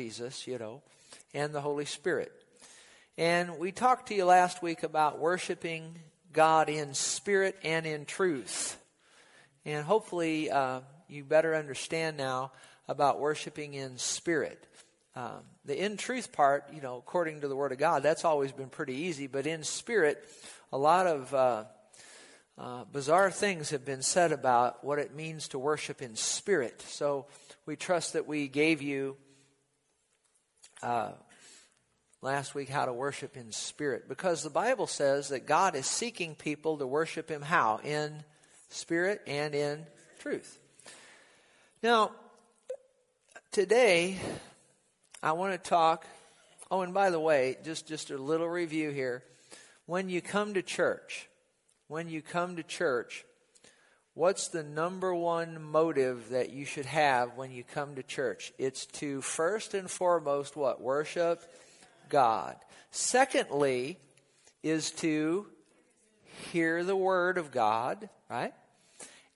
Jesus, you know, and the Holy Spirit. And we talked to you last week about worshiping God in spirit and in truth. And hopefully, uh, you better understand now about worshiping in spirit. Um, the in truth part, you know, according to the Word of God, that's always been pretty easy. But in spirit, a lot of uh, uh, bizarre things have been said about what it means to worship in spirit. So we trust that we gave you uh, last week how to worship in spirit because the Bible says that God is seeking people to worship Him how? In spirit and in truth. Now, today, I want to talk. Oh, and by the way, just, just a little review here. When you come to church, when you come to church, what's the number one motive that you should have when you come to church? It's to first and foremost what? Worship God. Secondly, is to hear the word of God, right?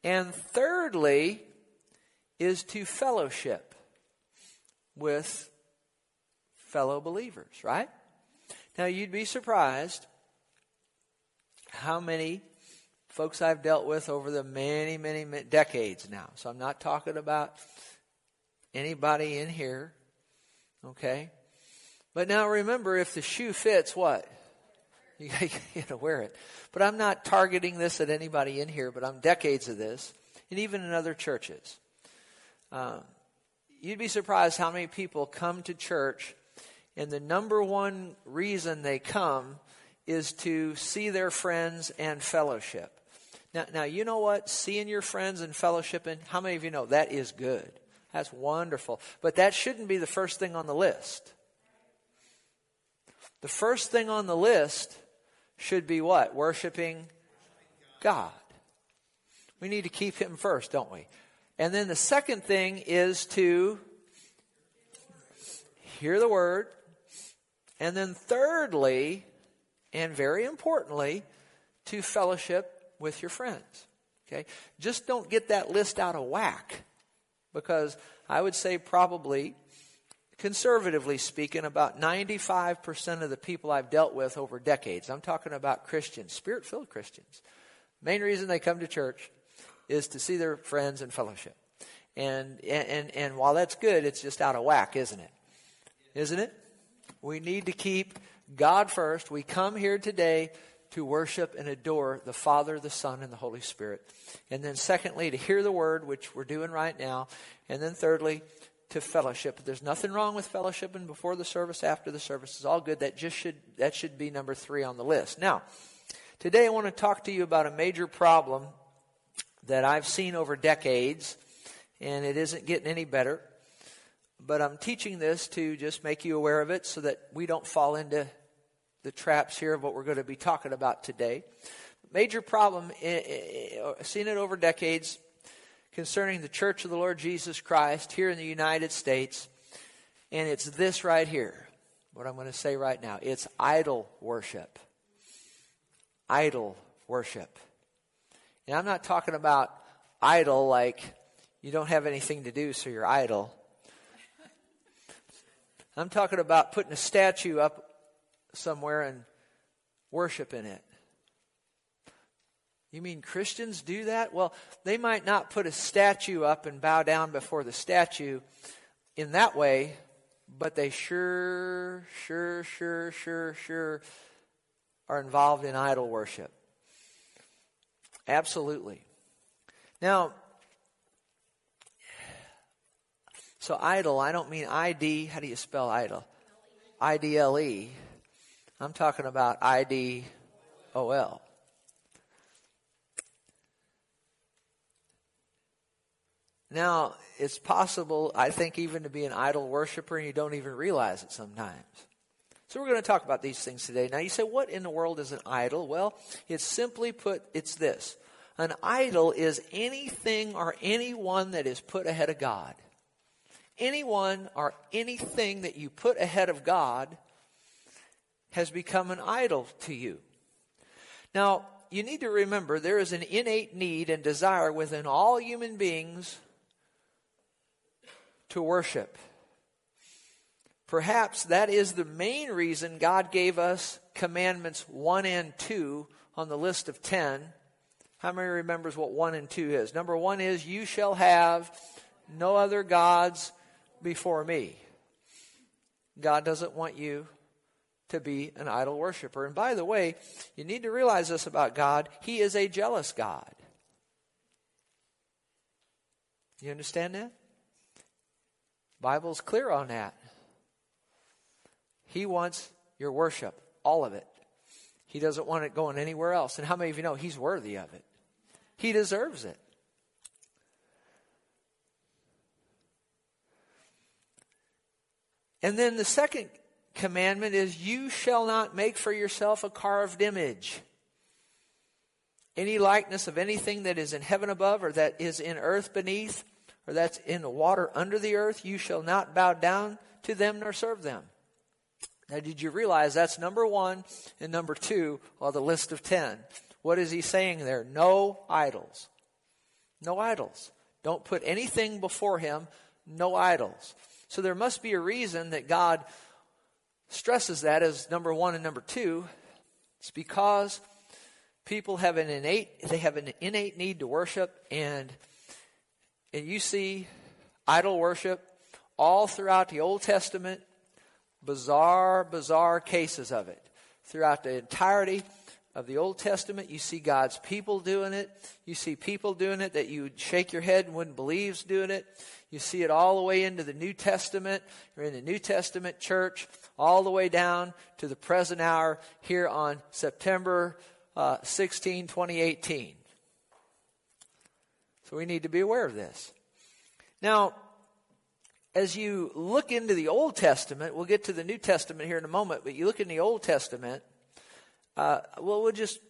And thirdly, is to fellowship with fellow believers, right? Now, you'd be surprised how many folks I've dealt with over the many, many, many decades now. So I'm not talking about anybody in here, okay? But now remember, if the shoe fits, what? You got to wear it. But I'm not targeting this at anybody in here, but I'm decades of this, and even in other churches. Um, you'd be surprised how many people come to church, and the number one reason they come is to see their friends and fellowship. Now, now you know what? Seeing your friends and fellowshipping, how many of you know that is good? That's wonderful. But that shouldn't be the first thing on the list. The first thing on the list should be what? Worshiping God. We need to keep Him first, don't we? And then the second thing is to hear the Word. And then thirdly, and very importantly, to fellowship with your friends. Okay? Just don't get that list out of whack. Because I would say probably conservatively speaking, about 95% of the people I've dealt with over decades, I'm talking about Christians, spirit filled Christians. Main reason they come to church is to see their friends and fellowship. And, and, and while that's good, it's just out of whack, isn't it? Isn't it? We need to keep God first. We come here today to worship and adore the Father, the Son, and the Holy Spirit. And then, secondly, to hear the word, which we're doing right now. And then, thirdly, to fellowship. There's nothing wrong with fellowshipping before the service, after the service. It's all good. That just should that should be number three on the list. Now, today I want to talk to you about a major problem that I've seen over decades, and it isn't getting any better. But I'm teaching this to just make you aware of it so that we don't fall into the traps here of what we're going to be talking about today. Major problem, seen it over decades, concerning the Church of the Lord Jesus Christ here in the United States. And it's this right here, what I'm going to say right now. It's idol worship. Idol worship. And I'm not talking about idol like you don't have anything to do, so you're idle. I'm talking about putting a statue up somewhere and worship in it. You mean Christians do that? Well, they might not put a statue up and bow down before the statue in that way, but they sure, sure, sure, sure, sure are involved in idol worship. Absolutely. Now, so idol, I don't mean ID. How do you spell idol? I D L E. I'm talking about I D O L. Now, it's possible, I think, even to be an idol worshiper and you don't even realize it sometimes. So we're going to talk about these things today. Now you say, what in the world is an idol? Well, it's simply put, it's this. An idol is anything or anyone that is put ahead of God. Anyone or anything that you put ahead of God has become an idol to you. Now, you need to remember there is an innate need and desire within all human beings to worship. Perhaps that is the main reason God gave us commandments 1 and 2 on the list of 10. How many remembers what 1 and 2 is? Number 1 is, You shall have no other gods before me. God doesn't want you to be an idol worshiper. And by the way, you need to realize this about God He is a jealous God. You understand that? Bible's clear on that. He wants your worship, all of it. He doesn't want it going anywhere else. And how many of you know he's worthy of it? He deserves it. And then the second commandment is you shall not make for yourself a carved image. Any likeness of anything that is in heaven above or that is in earth beneath or that's in the water under the earth, you shall not bow down to them nor serve them. Now, did you realize that's number one and number two on the list of ten? What is he saying there? No idols. No idols. Don't put anything before him. No idols. So there must be a reason that God stresses that as number one and number two. It's because people have an innate they have an innate need to worship and and you see idol worship all throughout the Old Testament, bizarre, bizarre cases of it. Throughout the entirety of the Old Testament, you see God's people doing it. You see people doing it that you would shake your head and wouldn't believe is doing it. You see it all the way into the New Testament. You're in the New Testament church, all the way down to the present hour here on September uh, 16, 2018. So we need to be aware of this. Now, as you look into the Old Testament, we'll get to the New Testament here in a moment, but you look in the Old Testament, uh, well, we'll just,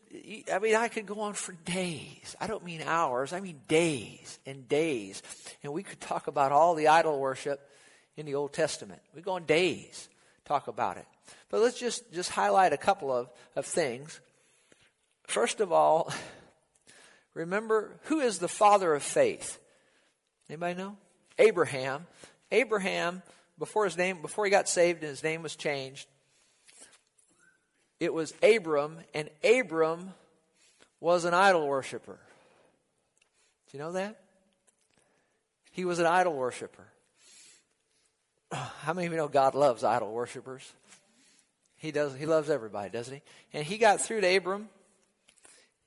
I mean, I could go on for days. I don't mean hours, I mean days and days. And we could talk about all the idol worship in the Old Testament. We go on days talk about it. But let's just, just highlight a couple of, of things. First of all, remember who is the father of faith? Anybody know? Abraham. Abraham, before his name, before he got saved and his name was changed, it was Abram, and Abram was an idol worshiper. Do you know that? He was an idol worshiper. How many of you know God loves idol worshipers? He does. He loves everybody, doesn't he? And he got through to Abram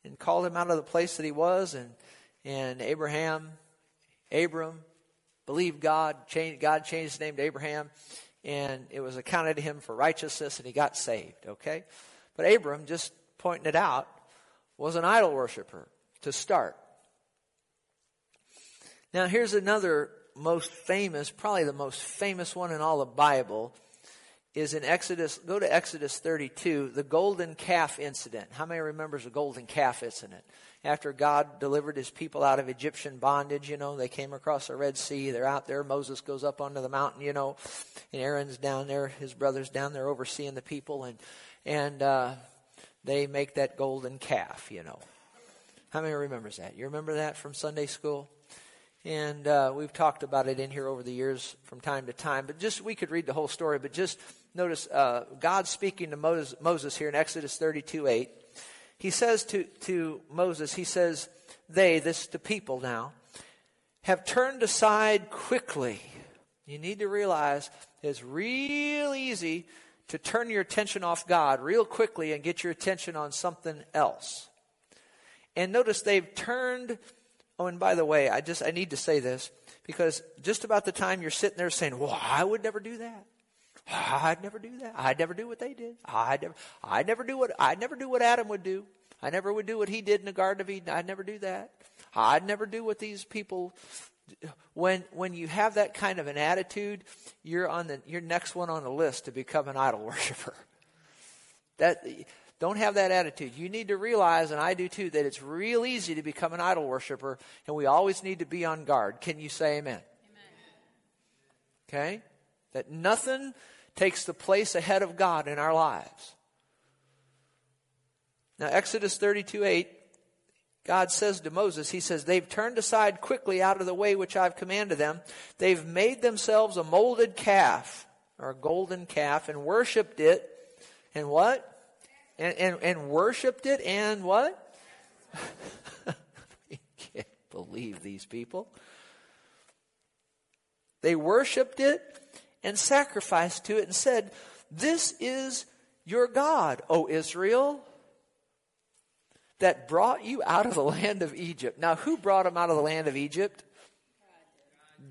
and called him out of the place that he was, and and Abraham, Abram, believed God. Changed, God changed his name to Abraham, and it was accounted to him for righteousness, and he got saved. Okay, but Abram, just pointing it out, was an idol worshiper to start. Now here's another most famous, probably the most famous one in all the Bible, is in Exodus. Go to Exodus 32, the golden calf incident. How many remembers the golden calf incident? After God delivered his people out of Egyptian bondage, you know, they came across the Red Sea. They're out there. Moses goes up onto the mountain, you know, and Aaron's down there. His brother's down there overseeing the people, and and uh, they make that golden calf, you know. How many remembers that? You remember that from Sunday school? And uh, we've talked about it in here over the years from time to time. But just, we could read the whole story, but just notice uh, God speaking to Moses, Moses here in Exodus 32 8. He says to, to Moses, He says, They, this the people now, have turned aside quickly. You need to realize it's real easy to turn your attention off God real quickly and get your attention on something else. And notice they've turned Oh, and by the way, I just I need to say this because just about the time you're sitting there saying, "Well, I would never do that. I'd never do that. I'd never do what they did. I'd never I'd never do what I'd never do what Adam would do. I never would do what he did in the Garden of Eden. I'd never do that. I'd never do what these people when when you have that kind of an attitude, you're on the you're next one on the list to become an idol worshiper. That don't have that attitude. You need to realize, and I do too, that it's real easy to become an idol worshiper, and we always need to be on guard. Can you say amen? amen? Okay? That nothing takes the place ahead of God in our lives. Now, Exodus 32 8, God says to Moses, He says, They've turned aside quickly out of the way which I've commanded them. They've made themselves a molded calf or a golden calf and worshiped it. And what? And, and, and worshiped it and what? I can't believe these people. They worshiped it and sacrificed to it and said, This is your God, O Israel, that brought you out of the land of Egypt. Now, who brought them out of the land of Egypt?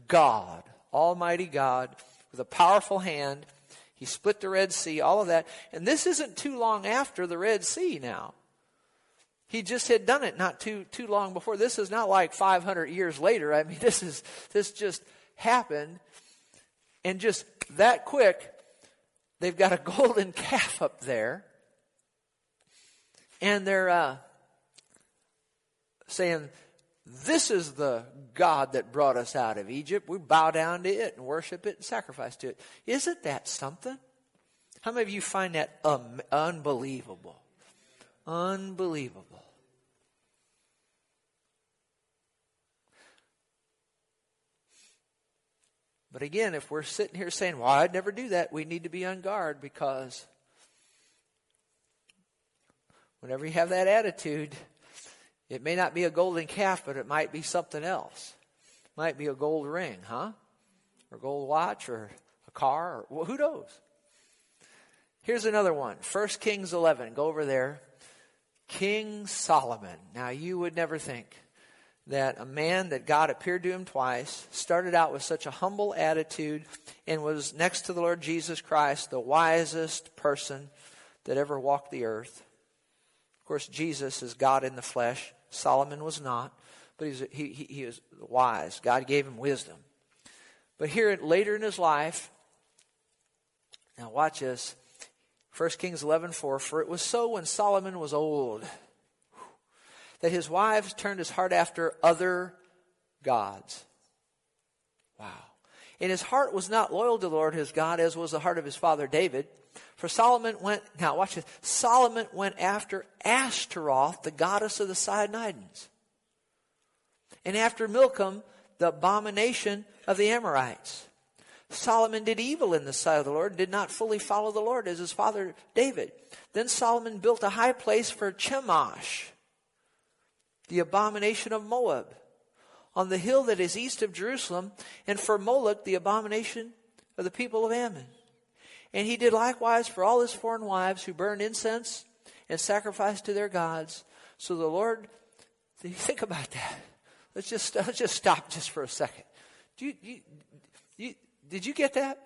God, Almighty God, with a powerful hand. He split the Red Sea, all of that. And this isn't too long after the Red Sea now. He just had done it not too too long before. This is not like 500 years later. I mean, this is this just happened and just that quick they've got a golden calf up there and they're uh, saying this is the God that brought us out of Egypt. We bow down to it and worship it and sacrifice to it. Isn't that something? How many of you find that um, unbelievable? Unbelievable. But again, if we're sitting here saying, well, I'd never do that, we need to be on guard because whenever you have that attitude, it may not be a golden calf, but it might be something else. It might be a gold ring, huh? Or gold watch or a car, or well, who knows? Here's another one. 1 Kings 11. Go over there. King Solomon. Now, you would never think that a man that God appeared to him twice started out with such a humble attitude and was next to the Lord Jesus Christ, the wisest person that ever walked the earth. Of course, Jesus is God in the flesh. Solomon was not, but he was, he, he, he was wise. God gave him wisdom. But here, later in his life, now watch this. 1 Kings 11 4, For it was so when Solomon was old that his wives turned his heart after other gods. Wow. And his heart was not loyal to the Lord his God, as was the heart of his father David. For Solomon went, now watch this, Solomon went after Ashtaroth, the goddess of the Sidonians. And after Milcom, the abomination of the Amorites. Solomon did evil in the sight of the Lord, and did not fully follow the Lord as his father David. Then Solomon built a high place for Chemosh, the abomination of Moab, on the hill that is east of Jerusalem, and for Moloch, the abomination of the people of Ammon. And he did likewise for all his foreign wives who burned incense and sacrificed to their gods. So the Lord, think about that. Let's just, let's just stop just for a second. Do you, you, you, did you get that?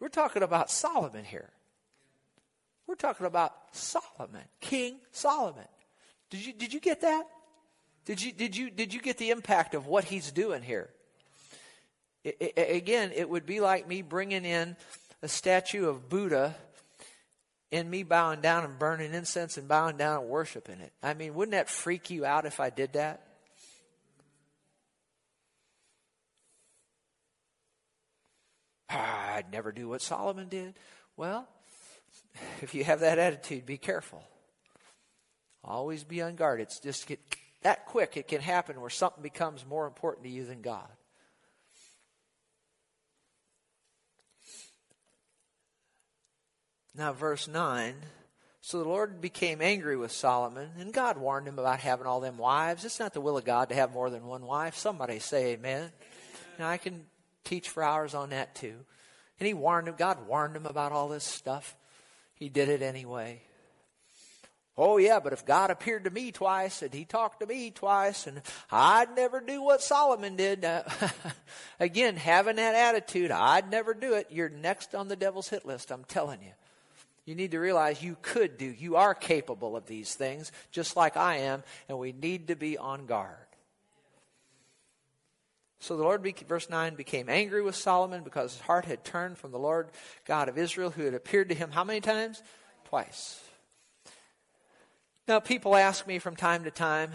We're talking about Solomon here. We're talking about Solomon, King Solomon. Did you, did you get that? Did you, did, you, did you get the impact of what he's doing here? It, it, again, it would be like me bringing in a statue of Buddha and me bowing down and burning incense and bowing down and worshiping it. I mean, wouldn't that freak you out if I did that? Ah, I'd never do what Solomon did. Well, if you have that attitude, be careful. Always be on guard. It's just get that quick. It can happen where something becomes more important to you than God. Now, verse 9. So the Lord became angry with Solomon, and God warned him about having all them wives. It's not the will of God to have more than one wife. Somebody say amen. Now, I can teach for hours on that too. And he warned him, God warned him about all this stuff. He did it anyway. Oh, yeah, but if God appeared to me twice and he talked to me twice and I'd never do what Solomon did. Uh, again, having that attitude, I'd never do it. You're next on the devil's hit list, I'm telling you. You need to realize you could do, you are capable of these things, just like I am, and we need to be on guard. So the Lord, verse 9, became angry with Solomon because his heart had turned from the Lord God of Israel, who had appeared to him how many times? Twice. Now, people ask me from time to time,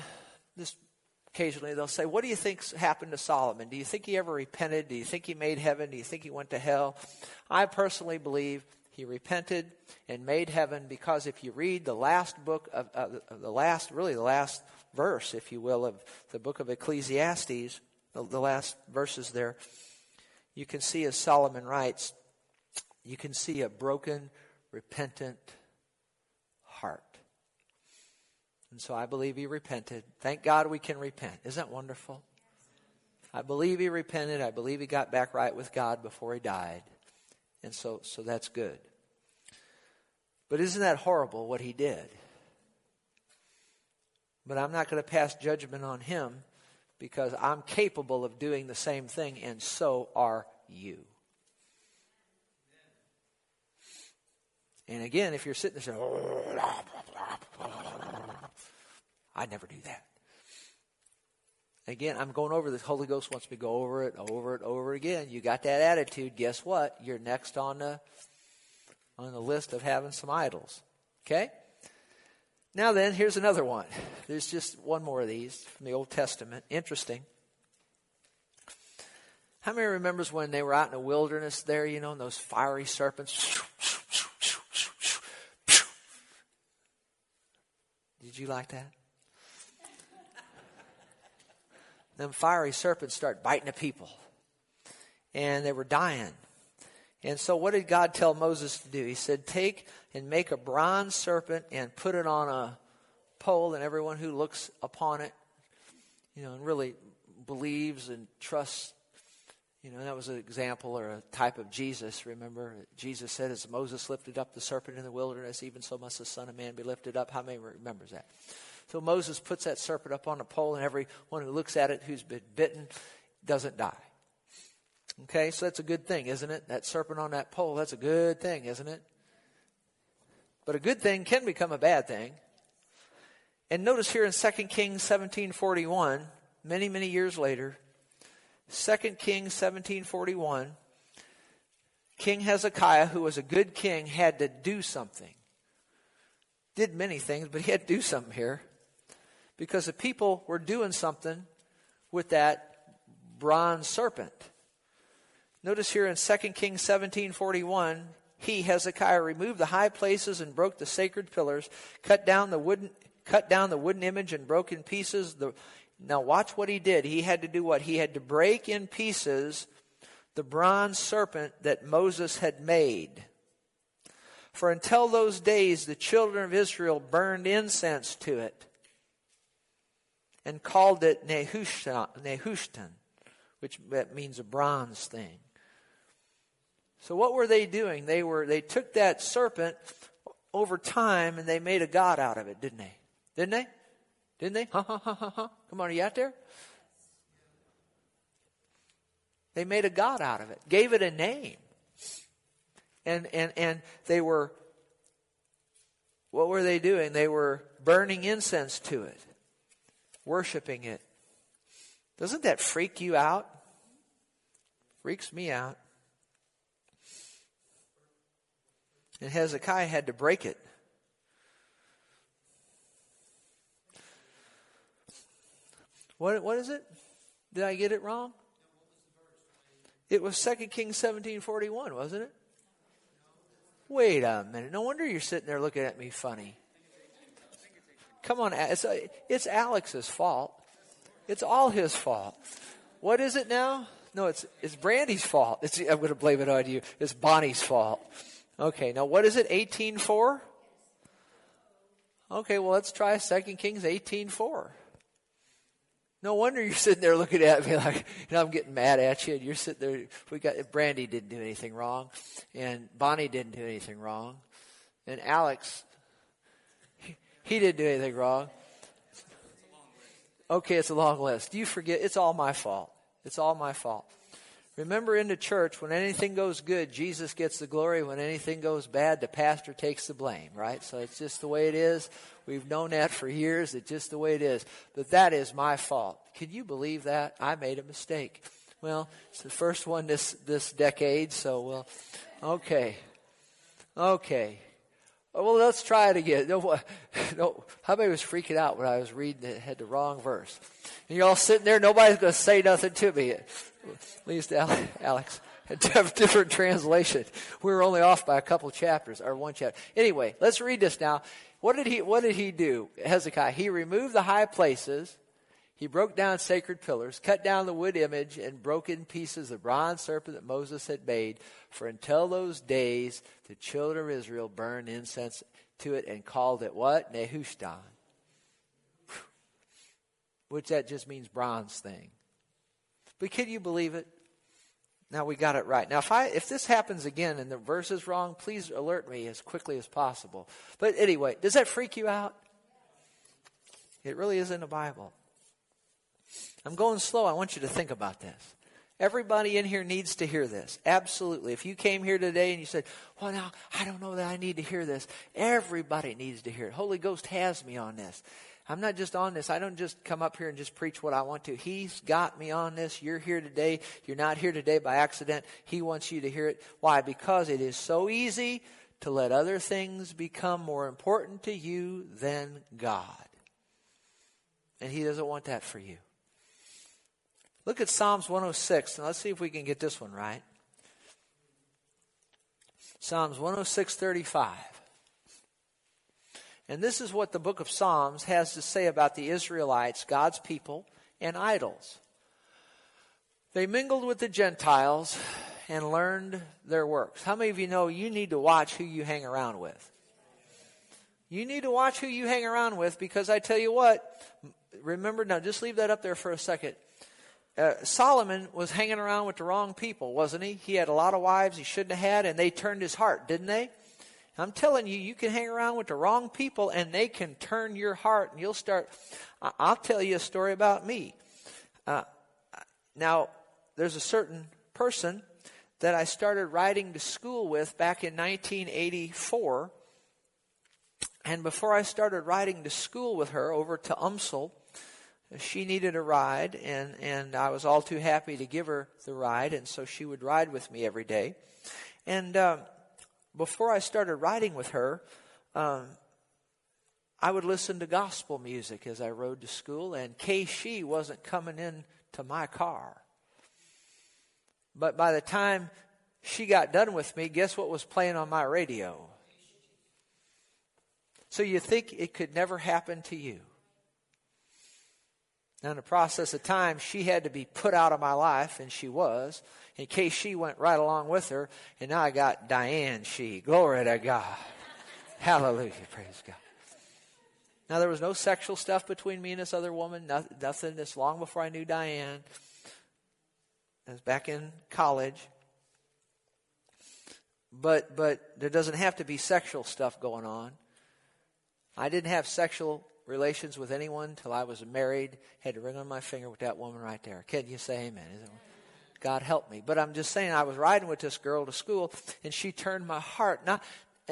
this occasionally, they'll say, What do you think happened to Solomon? Do you think he ever repented? Do you think he made heaven? Do you think he went to hell? I personally believe he repented and made heaven because if you read the last book of uh, the last, really the last verse, if you will, of the book of Ecclesiastes, the, the last verses there, you can see as Solomon writes, you can see a broken, repentant heart. And so I believe he repented. Thank God we can repent. Isn't that wonderful? I believe he repented. I believe he got back right with God before he died. And so, so that's good. But isn't that horrible what he did? But I'm not going to pass judgment on him because I'm capable of doing the same thing, and so are you. And again, if you're sitting there saying, I'd never do that. Again, I'm going over this. Holy Ghost wants me to go over it, over it, over again. You got that attitude. Guess what? You're next on the on the list of having some idols. Okay? Now then, here's another one. There's just one more of these from the Old Testament. Interesting. How many remembers when they were out in the wilderness there, you know, and those fiery serpents? Did you like that? Them fiery serpents start biting the people. And they were dying. And so, what did God tell Moses to do? He said, Take and make a bronze serpent and put it on a pole, and everyone who looks upon it, you know, and really believes and trusts, you know, that was an example or a type of Jesus. Remember, Jesus said, As Moses lifted up the serpent in the wilderness, even so must the Son of Man be lifted up. How many remembers that? So Moses puts that serpent up on a pole, and everyone who looks at it who's been bitten doesn't die. Okay, so that's a good thing, isn't it? That serpent on that pole, that's a good thing, isn't it? But a good thing can become a bad thing. And notice here in 2 Kings 1741, many, many years later, 2 Kings 1741, King Hezekiah, who was a good king, had to do something. Did many things, but he had to do something here. Because the people were doing something with that bronze serpent. Notice here in 2 Kings 17:41, he Hezekiah removed the high places and broke the sacred pillars, cut down the wooden cut down the wooden image and broke in pieces the Now watch what he did. He had to do what? He had to break in pieces the bronze serpent that Moses had made. For until those days the children of Israel burned incense to it and called it Nehushtan, which means a bronze thing. So what were they doing? They were they took that serpent over time and they made a god out of it, didn't they? Didn't they? Didn't they? Ha ha ha ha ha. Come on, are you out there? They made a god out of it, gave it a name. And and and they were what were they doing? They were burning incense to it, worshiping it. Doesn't that freak you out? Freaks me out. And Hezekiah had to break it. What, what is it? Did I get it wrong? It was 2 Kings 1741, wasn't it? Wait a minute. No wonder you're sitting there looking at me funny. Come on, it's, it's Alex's fault. It's all his fault. What is it now? No, it's, it's Brandy's fault. It's, I'm going to blame it on you. It's Bonnie's fault. Okay, now what is it? 18.4? Okay, well let's try 2 Kings 18.4. No wonder you're sitting there looking at me like, you know, I'm getting mad at you. And you're sitting there. We got Brandy didn't do anything wrong, and Bonnie didn't do anything wrong, and Alex, he, didn't do anything wrong. Okay, it's a long list. Do you forget. It's all my fault. It's all my fault. Remember in the church, when anything goes good, Jesus gets the glory. When anything goes bad, the pastor takes the blame, right? So it's just the way it is. We've known that for years. It's just the way it is. But that is my fault. Can you believe that? I made a mistake. Well, it's the first one this, this decade, so well, okay. Okay. Oh, well, let's try it again. No, no, how many was freaking out when I was reading it, had the wrong verse? And you're all sitting there, nobody's going to say nothing to me. At least Alex. Had a different translation. We were only off by a couple chapters, or one chapter. Anyway, let's read this now. What did he, what did he do, Hezekiah? He removed the high places. He broke down sacred pillars, cut down the wood image, and broke in pieces the bronze serpent that Moses had made. For until those days, the children of Israel burned incense to it and called it what? Nehushtan. Which that just means bronze thing. But can you believe it? Now we got it right. Now if I if this happens again and the verse is wrong, please alert me as quickly as possible. But anyway, does that freak you out? It really is in the Bible. I'm going slow. I want you to think about this. Everybody in here needs to hear this. Absolutely. If you came here today and you said, Well, now, I don't know that I need to hear this, everybody needs to hear it. Holy Ghost has me on this. I'm not just on this. I don't just come up here and just preach what I want to. He's got me on this. You're here today. You're not here today by accident. He wants you to hear it. Why? Because it is so easy to let other things become more important to you than God. And He doesn't want that for you. Look at Psalms 106. and let's see if we can get this one right. Psalms 106:35. And this is what the book of Psalms has to say about the Israelites, God's people, and idols. They mingled with the Gentiles and learned their works. How many of you know you need to watch who you hang around with? You need to watch who you hang around with because I tell you what, remember, now just leave that up there for a second. Uh, Solomon was hanging around with the wrong people, wasn't he? He had a lot of wives he shouldn't have had, and they turned his heart, didn't they? I'm telling you, you can hang around with the wrong people, and they can turn your heart, and you'll start. I'll tell you a story about me. Uh, now, there's a certain person that I started riding to school with back in 1984. And before I started riding to school with her over to UMSL, she needed a ride, and, and I was all too happy to give her the ride, and so she would ride with me every day. And uh, before I started riding with her, um, I would listen to gospel music as I rode to school, and KSHE wasn't coming in to my car. But by the time she got done with me, guess what was playing on my radio? So you think it could never happen to you. Now, in the process of time, she had to be put out of my life, and she was, in case she went right along with her. And now I got Diane She. Glory to God. Hallelujah. Praise God. Now, there was no sexual stuff between me and this other woman, nothing. This long before I knew Diane. I was back in college. But, but there doesn't have to be sexual stuff going on. I didn't have sexual relations with anyone till I was married. Had a ring on my finger with that woman right there. Can you say amen? God help me. But I'm just saying, I was riding with this girl to school, and she turned my heart. Not,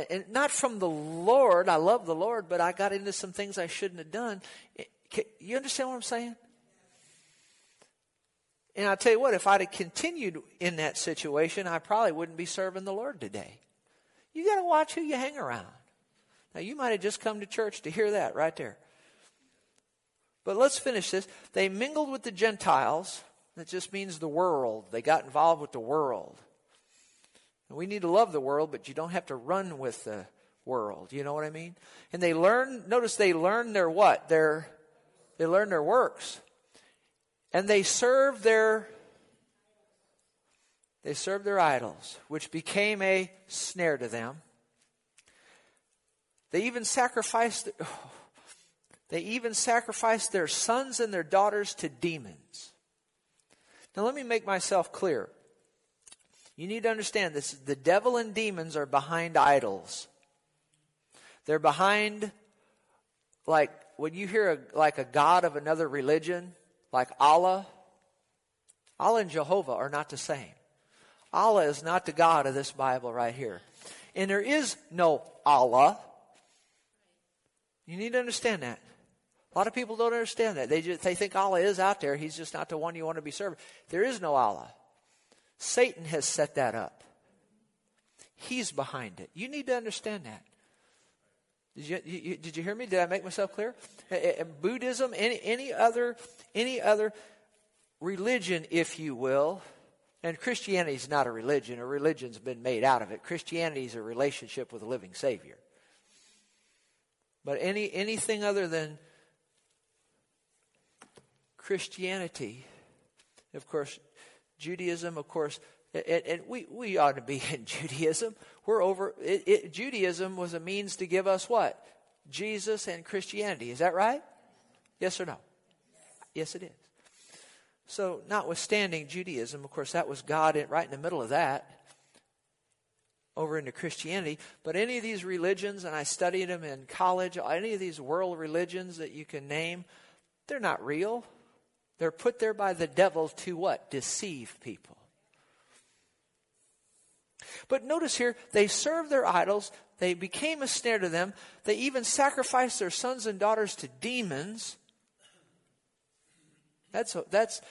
and not from the Lord. I love the Lord, but I got into some things I shouldn't have done. You understand what I'm saying? And I'll tell you what, if I'd have continued in that situation, I probably wouldn't be serving the Lord today. You got to watch who you hang around. Now, you might have just come to church to hear that right there. But let's finish this. They mingled with the Gentiles. That just means the world. They got involved with the world. And we need to love the world, but you don't have to run with the world. You know what I mean? And they learn, notice they learn their what? Their, they learn their works. And they serve their, they serve their idols, which became a snare to them. They even sacrificed, oh, they even sacrificed their sons and their daughters to demons. Now let me make myself clear. You need to understand this. The devil and demons are behind idols. They're behind, like, when you hear a, like a God of another religion, like Allah, Allah and Jehovah are not the same. Allah is not the God of this Bible right here. And there is no Allah. You need to understand that. A lot of people don't understand that. They, just, they think Allah is out there. He's just not the one you want to be serving. There is no Allah. Satan has set that up. He's behind it. You need to understand that. Did you, you, did you hear me? Did I make myself clear? Buddhism, any, any other, any other religion, if you will, and Christianity is not a religion. A religion's been made out of it. Christianity is a relationship with a living Savior. But any anything other than Christianity, of course, Judaism, of course, and, and we, we ought to be in Judaism. We're over, it, it, Judaism was a means to give us what? Jesus and Christianity. Is that right? Yes or no? Yes, it is. So, notwithstanding Judaism, of course, that was God right in the middle of that, over into Christianity. But any of these religions, and I studied them in college, any of these world religions that you can name, they're not real. They're put there by the devil to what? Deceive people. But notice here, they served their idols. They became a snare to them. They even sacrificed their sons and daughters to demons. That's, that's,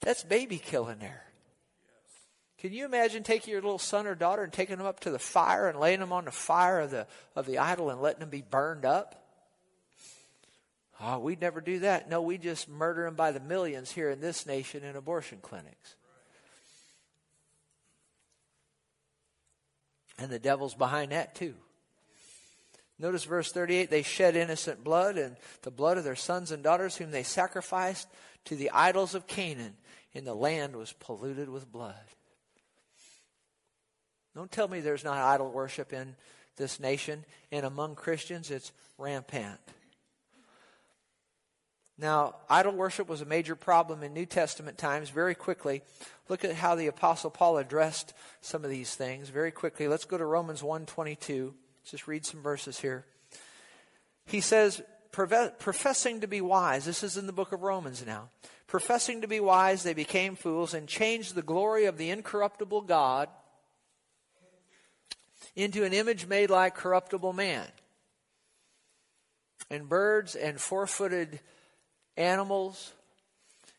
that's baby killing there. Can you imagine taking your little son or daughter and taking them up to the fire and laying them on the fire of the, of the idol and letting them be burned up? Oh, we'd never do that. No, we just murder them by the millions here in this nation in abortion clinics. And the devil's behind that too. Notice verse 38 they shed innocent blood and the blood of their sons and daughters, whom they sacrificed to the idols of Canaan, and the land was polluted with blood. Don't tell me there's not idol worship in this nation, and among Christians it's rampant. Now, idol worship was a major problem in New Testament times. Very quickly, look at how the apostle Paul addressed some of these things. Very quickly, let's go to Romans 1:22. Let's just read some verses here. He says, professing to be wise, this is in the book of Romans now. Professing to be wise, they became fools and changed the glory of the incorruptible God into an image made like corruptible man. And birds and four footed animals,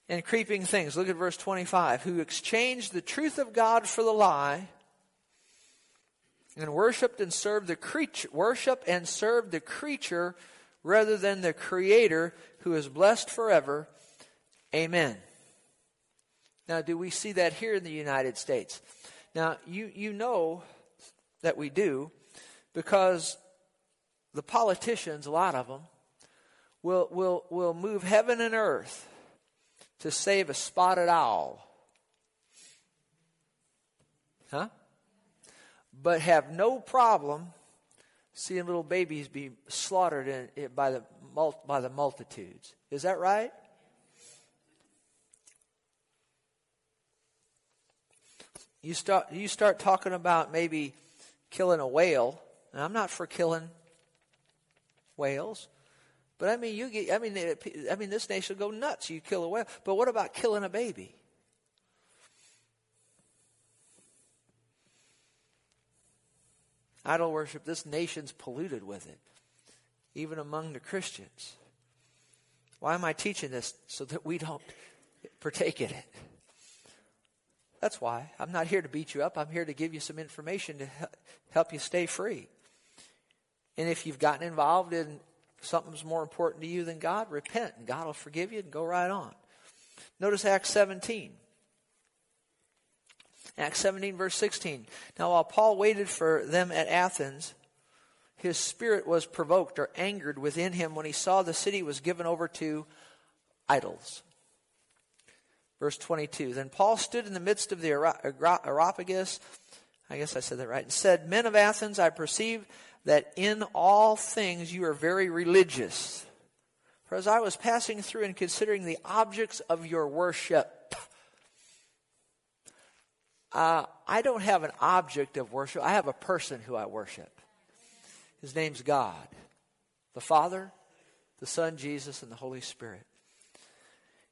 and creeping things. Look at verse 25. Who exchanged the truth of God for the lie and worshiped and served the creature, worship and served the creature rather than the creator who is blessed forever. Amen. Now, do we see that here in the United States? Now, you, you know that we do because the politicians, a lot of them, will, will, will move heaven and earth to save a spotted owl. Huh? But have no problem seeing little babies be slaughtered in, in, by, the, by the multitudes. Is that right? You start, you start talking about maybe killing a whale. And I'm not for killing whales. But I mean, you get, I mean, I mean, this nation will go nuts. You kill a whale. But what about killing a baby? Idol worship, this nation's polluted with it, even among the Christians. Why am I teaching this? So that we don't partake in it. That's why. I'm not here to beat you up. I'm here to give you some information to help you stay free. And if you've gotten involved in something's more important to you than God, repent and God will forgive you and go right on. Notice Acts 17. Acts 17, verse 16. Now, while Paul waited for them at Athens, his spirit was provoked or angered within him when he saw the city was given over to idols. Verse 22. Then Paul stood in the midst of the Areopagus, I guess I said that right, and said, Men of Athens, I perceive that in all things you are very religious. For as I was passing through and considering the objects of your worship, uh, I don't have an object of worship. I have a person who I worship. His name's God, the Father, the Son, Jesus, and the Holy Spirit.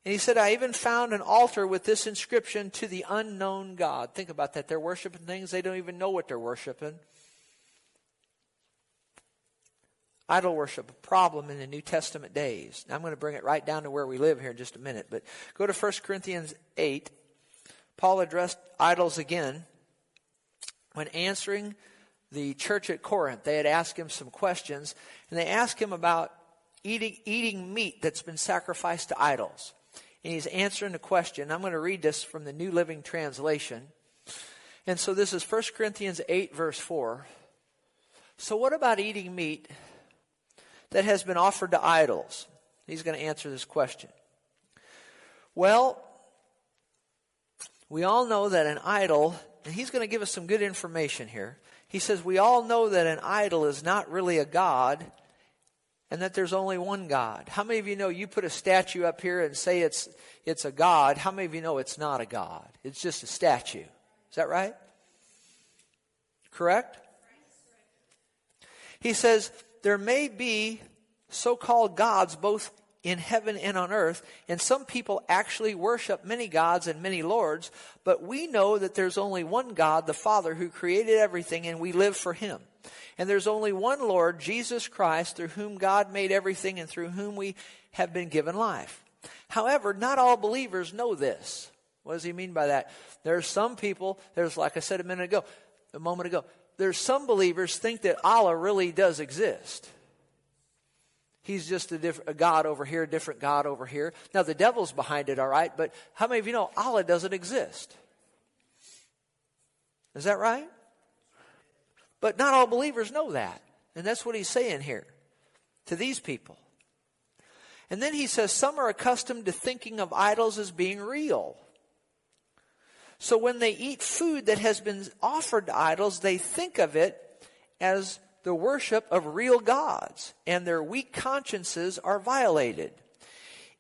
And he said, I even found an altar with this inscription to the unknown God. Think about that. They're worshiping things they don't even know what they're worshiping. Idol worship a problem in the New Testament days. Now, I'm going to bring it right down to where we live here in just a minute, but go to 1 Corinthians 8. Paul addressed idols again when answering the church at Corinth. They had asked him some questions, and they asked him about eating, eating meat that's been sacrificed to idols. And he's answering the question. I'm going to read this from the New Living Translation. And so this is 1 Corinthians 8, verse 4. So, what about eating meat that has been offered to idols. He's going to answer this question. Well, we all know that an idol, and he's going to give us some good information here. He says, We all know that an idol is not really a God and that there's only one God. How many of you know you put a statue up here and say it's, it's a God? How many of you know it's not a God? It's just a statue. Is that right? Correct? He says, There may be so called gods both in heaven and on earth. And some people actually worship many gods and many lords, but we know that there's only one God, the Father, who created everything, and we live for Him. And there's only one Lord, Jesus Christ, through whom God made everything and through whom we have been given life. However, not all believers know this. What does he mean by that? There are some people, there's like I said a minute ago, a moment ago, there's some believers think that Allah really does exist. He's just a, a God over here, a different God over here. Now, the devil's behind it, all right, but how many of you know Allah doesn't exist? Is that right? But not all believers know that. And that's what he's saying here to these people. And then he says, Some are accustomed to thinking of idols as being real. So when they eat food that has been offered to idols, they think of it as the worship of real gods, and their weak consciences are violated.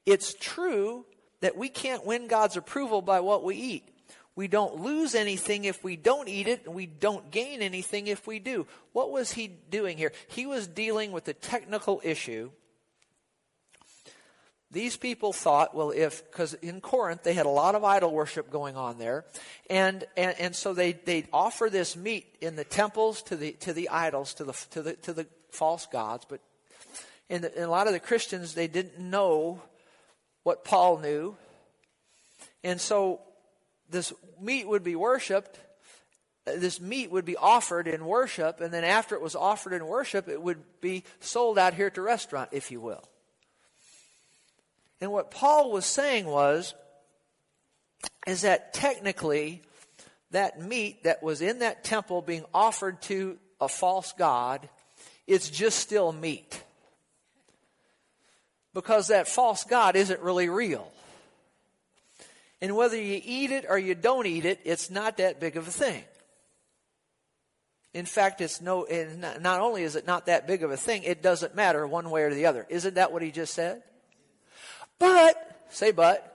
It's true that we can't win God's approval by what we eat. We don't lose anything if we don't eat it, and we don't gain anything if we do. What was he doing here? He was dealing with the technical issue these people thought, well, if, because in Corinth they had a lot of idol worship going on there, and, and, and so they, they'd offer this meat in the temples to the, to the idols, to the, to the, to the false gods, but in, the, in a lot of the Christians, they didn't know what Paul knew, and so this meat would be worshiped, uh, this meat would be offered in worship, and then after it was offered in worship, it would be sold out here at the restaurant, if you will. And what Paul was saying was, is that technically, that meat that was in that temple being offered to a false god, it's just still meat. Because that false god isn't really real. And whether you eat it or you don't eat it, it's not that big of a thing. In fact, it's no, not only is it not that big of a thing, it doesn't matter one way or the other. Isn't that what he just said? But, say but,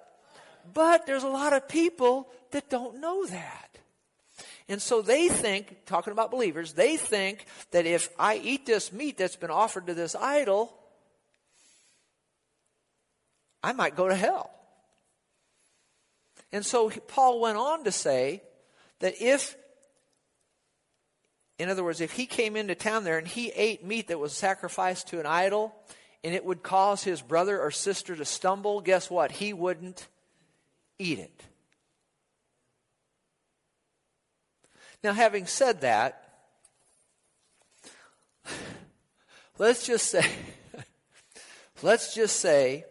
but there's a lot of people that don't know that. And so they think, talking about believers, they think that if I eat this meat that's been offered to this idol, I might go to hell. And so Paul went on to say that if, in other words, if he came into town there and he ate meat that was sacrificed to an idol, and it would cause his brother or sister to stumble, guess what? He wouldn't eat it. Now, having said that, let's just say, let's just say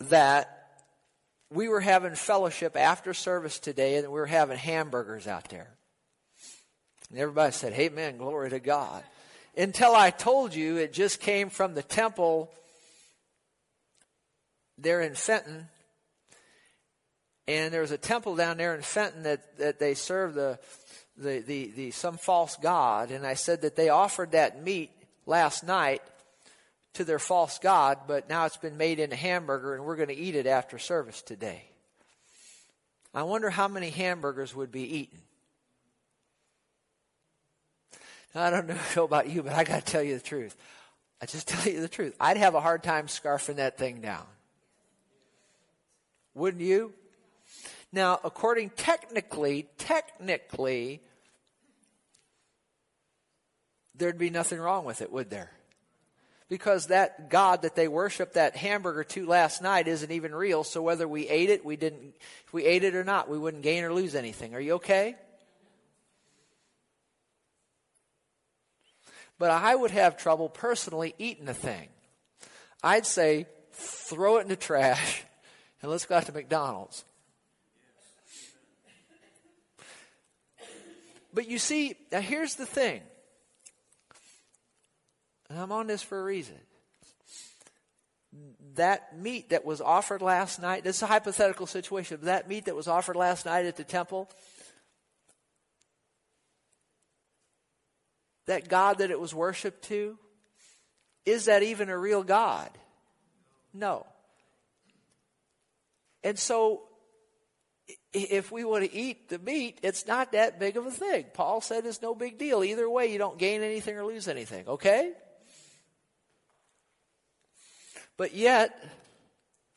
that we were having fellowship after service today and we were having hamburgers out there. And everybody said, Amen, glory to God until I told you it just came from the temple there in Fenton. And there was a temple down there in Fenton that, that they served the, the, the, the, some false god. And I said that they offered that meat last night to their false god, but now it's been made into hamburger and we're going to eat it after service today. I wonder how many hamburgers would be eaten. I don't know about you, but I got to tell you the truth. I just tell you the truth. I'd have a hard time scarfing that thing down. Wouldn't you? Now, according technically, technically, there'd be nothing wrong with it, would there? Because that God that they worshiped that hamburger to last night isn't even real. So whether we ate it, we didn't, if we ate it or not, we wouldn't gain or lose anything. Are you okay? But I would have trouble personally eating the thing. I'd say, throw it in the trash and let's go out to McDonald's. But you see, now here's the thing. And I'm on this for a reason. that meat that was offered last night, this is a hypothetical situation, that meat that was offered last night at the temple, that God that it was worshiped to, is that even a real God? No. And so, if we want to eat the meat, it's not that big of a thing. Paul said it's no big deal. Either way, you don't gain anything or lose anything, okay? But yet,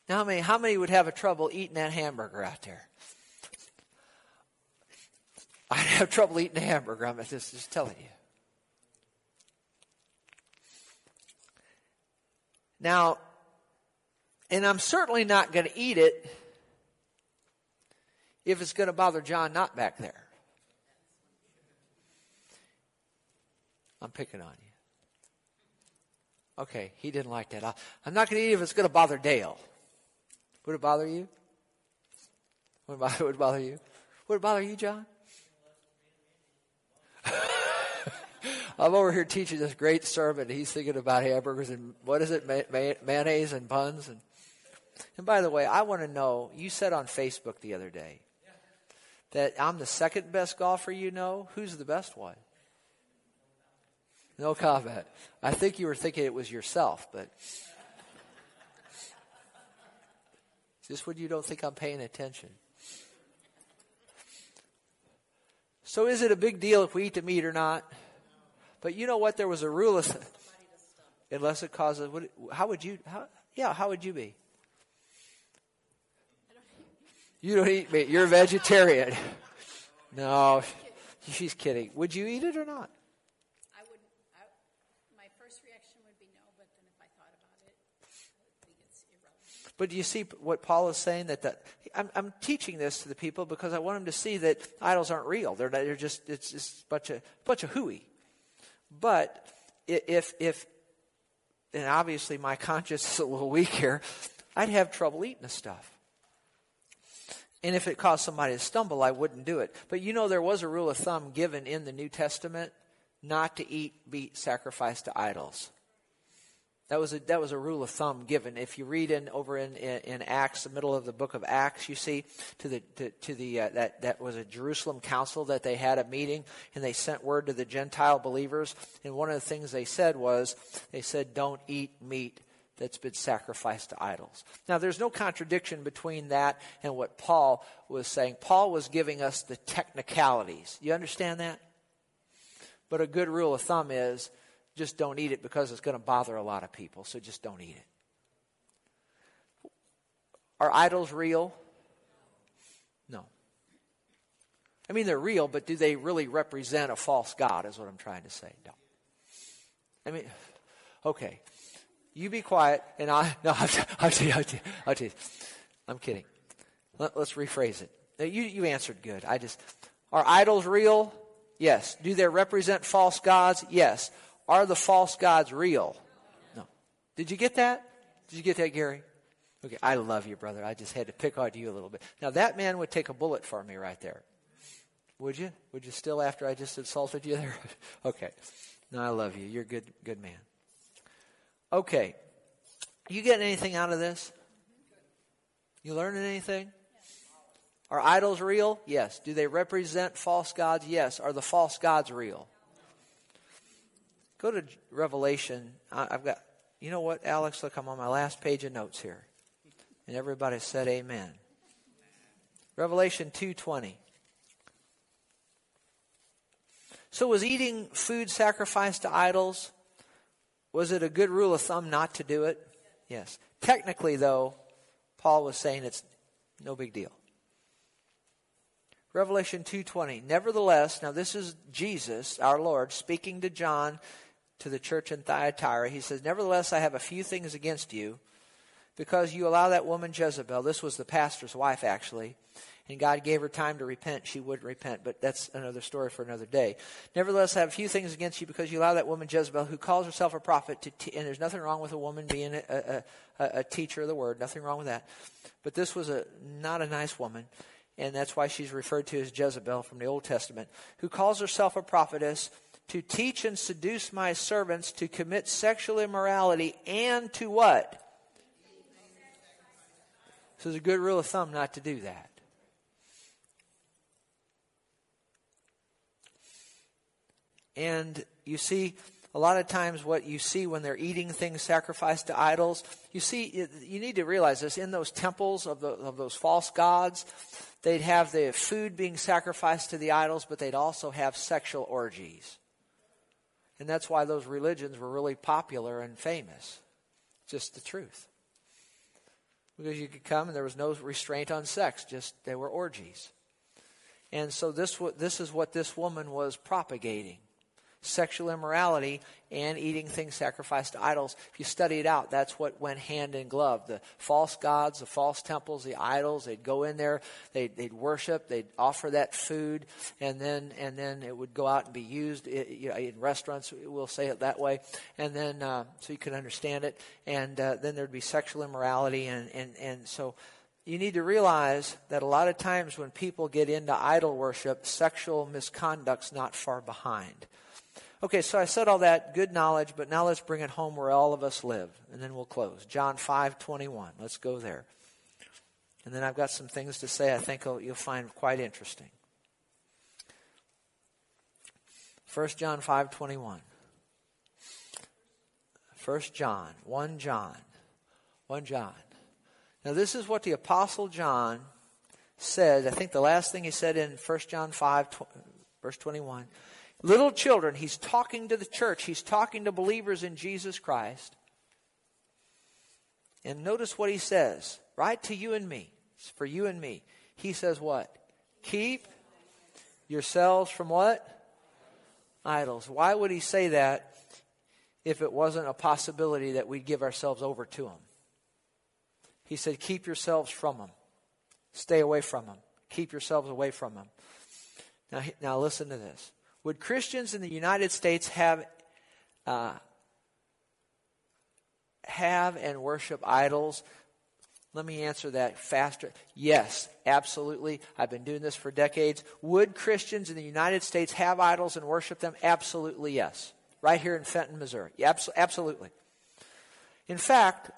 now how many, how many would have a trouble eating that hamburger out there? I'd have trouble eating a hamburger, I'm just, just telling you. Now, and I'm certainly not going to eat it if it's going to bother John not back there. I'm picking on you. Okay, he didn't like that. I'm not going to eat it if it's going to bother Dale. Would it bother you? Would it bother, bother you? Would it bother you, John? I'm over here teaching this great sermon. He's thinking about hamburgers and what is it, may, may, mayonnaise and buns. And, and by the way, I want to know. You said on Facebook the other day that I'm the second best golfer you know. Who's the best one? No comment. I think you were thinking it was yourself, but just when you don't think I'm paying attention. So is it a big deal if we eat the meat or not? But you know what? There was a rule of, unless it causes. What, how would you? How, yeah, how would you be? You don't eat meat. You're a vegetarian. No, she's kidding. Would you eat it or not? I would. I, my first reaction would be no, but then if I thought about it, I think it's irrelevant. But do you see what Paul is saying? That that I'm, I'm teaching this to the people because I want them to see that idols aren't real. They're, not, they're just it's just a bunch of bunch of hooey. But if, if, and obviously my conscience is a little weak here, I'd have trouble eating the stuff. And if it caused somebody to stumble, I wouldn't do it. But you know, there was a rule of thumb given in the New Testament not to eat meat sacrificed to idols. That was a, that was a rule of thumb given. If you read in over in, in, in Acts, the middle of the book of Acts, you see to the to, to the uh, that that was a Jerusalem council that they had a meeting and they sent word to the Gentile believers. And one of the things they said was they said, "Don't eat meat." That's been sacrificed to idols. Now, there's no contradiction between that and what Paul was saying. Paul was giving us the technicalities. You understand that? But a good rule of thumb is just don't eat it because it's going to bother a lot of people, so just don't eat it. Are idols real? No. I mean, they're real, but do they really represent a false God, is what I'm trying to say. No. I mean, okay. You be quiet, and I, no, I'll, tell you, I'll tell you, I'll tell you. I'm kidding. Let, us rephrase it. You, you answered good. I just, are idols real? Yes. Do they represent false gods? Yes. Are the false gods real? No. Did you get that? Did you get that, Gary? Okay, I love you, brother. I just had to pick on you a little bit. Now, that man would take a bullet for me right there. Would you? Would you still after I just insulted you there? okay. No, I love you. You're a good, good man. Okay. You getting anything out of this? You learning anything? Are idols real? Yes. Do they represent false gods? Yes. Are the false gods real? Go to Revelation. I've got, you know what, Alex? Look, I'm on my last page of notes here. And everybody said amen. Revelation 2.20. So was eating food sacrificed to idols, was it a good rule of thumb not to do it? Yes. Technically, though, Paul was saying it's no big deal. Revelation 2:20. Nevertheless, now this is Jesus, our Lord, speaking to John to the church in Thyatira, he says, Nevertheless, I have a few things against you because you allow that woman Jezebel. This was the pastor's wife, actually. And God gave her time to repent. She wouldn't repent, but that's another story for another day. Nevertheless, I have a few things against you because you allow that woman Jezebel, who calls herself a prophet, to te- and there's nothing wrong with a woman being a, a, a, a teacher of the word. Nothing wrong with that. But this was a not a nice woman and that's why she's referred to as Jezebel from the Old Testament, who calls herself a prophetess to teach and seduce my servants to commit sexual immorality and to what? So it's a good rule of thumb not to do that. And you see, a lot of times what you see when they're eating things sacrificed to idols, you see, you need to realize this in those temples of, the, of those false gods, they'd have the food being sacrificed to the idols, but they'd also have sexual orgies. And that's why those religions were really popular and famous. Just the truth. Because you could come and there was no restraint on sex, just they were orgies. And so this, this is what this woman was propagating sexual immorality and eating things sacrificed to idols. If you study it out, that's what went hand in glove. The false gods, the false temples, the idols, they'd go in there, they'd, they'd worship, they'd offer that food, and then, and then it would go out and be used in restaurants, we'll say it that way, and then, uh, so you can understand it, and uh, then there'd be sexual immorality, and, and, and so you need to realize that a lot of times when people get into idol worship, sexual misconduct's not far behind. Okay, so I said all that good knowledge, but now let's bring it home where all of us live, and then we'll close. John 5 21. Let's go there. And then I've got some things to say I think you'll find quite interesting. 1 John 5 21. 1 John, 1 John, 1 John. Now, this is what the Apostle John said. I think the last thing he said in 1 John 5, verse 21. Little children, he's talking to the church, he's talking to believers in Jesus Christ. And notice what he says, right to you and me. It's for you and me. He says what? Keep yourselves from what? Idols. Why would he say that if it wasn't a possibility that we'd give ourselves over to him? He said, Keep yourselves from them. Stay away from them. Keep yourselves away from them. Now, now listen to this. Would Christians in the United States have uh, have and worship idols? Let me answer that faster. Yes, absolutely. I've been doing this for decades. Would Christians in the United States have idols and worship them? Absolutely, yes. Right here in Fenton, Missouri. Absolutely. In fact,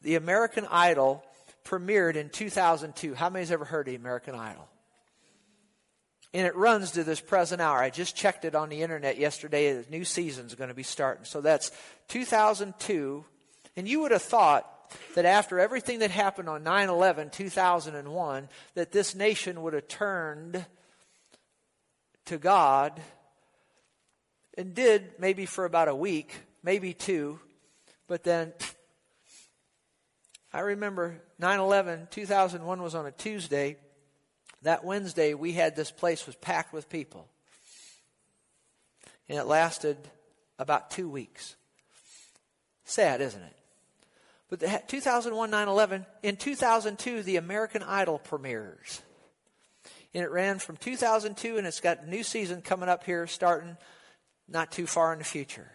the American Idol premiered in 2002. How many many's ever heard of the American Idol? And it runs to this present hour. I just checked it on the internet yesterday. The new season's going to be starting. So that's 2002. And you would have thought that after everything that happened on 9 11, 2001, that this nation would have turned to God and did maybe for about a week, maybe two, but then I remember 9 11, 2001 was on a Tuesday that Wednesday we had this place was packed with people. And it lasted about two weeks. Sad, isn't it? But the 2001 9 11, in 2002, the American Idol premieres. And it ran from 2002, and it's got a new season coming up here starting not too far in the future.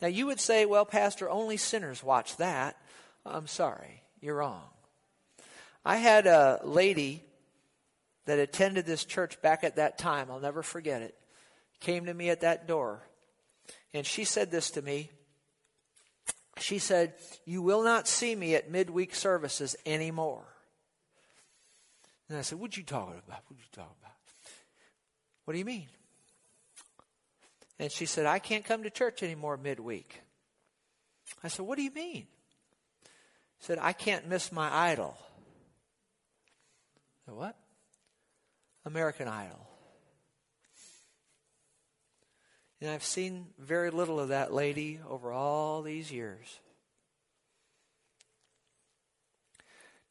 Now, you would say, well, Pastor, only sinners watch that. I'm sorry, you're wrong. I had a lady that attended this church back at that time, I'll never forget it, came to me at that door. And she said this to me. She said, You will not see me at midweek services anymore. And I said, What are you talking about? What are you talking about? What do you mean? And she said, I can't come to church anymore midweek. I said, What do you mean? She said, I can't miss my idol. I said, what? American Idol. And I've seen very little of that lady over all these years.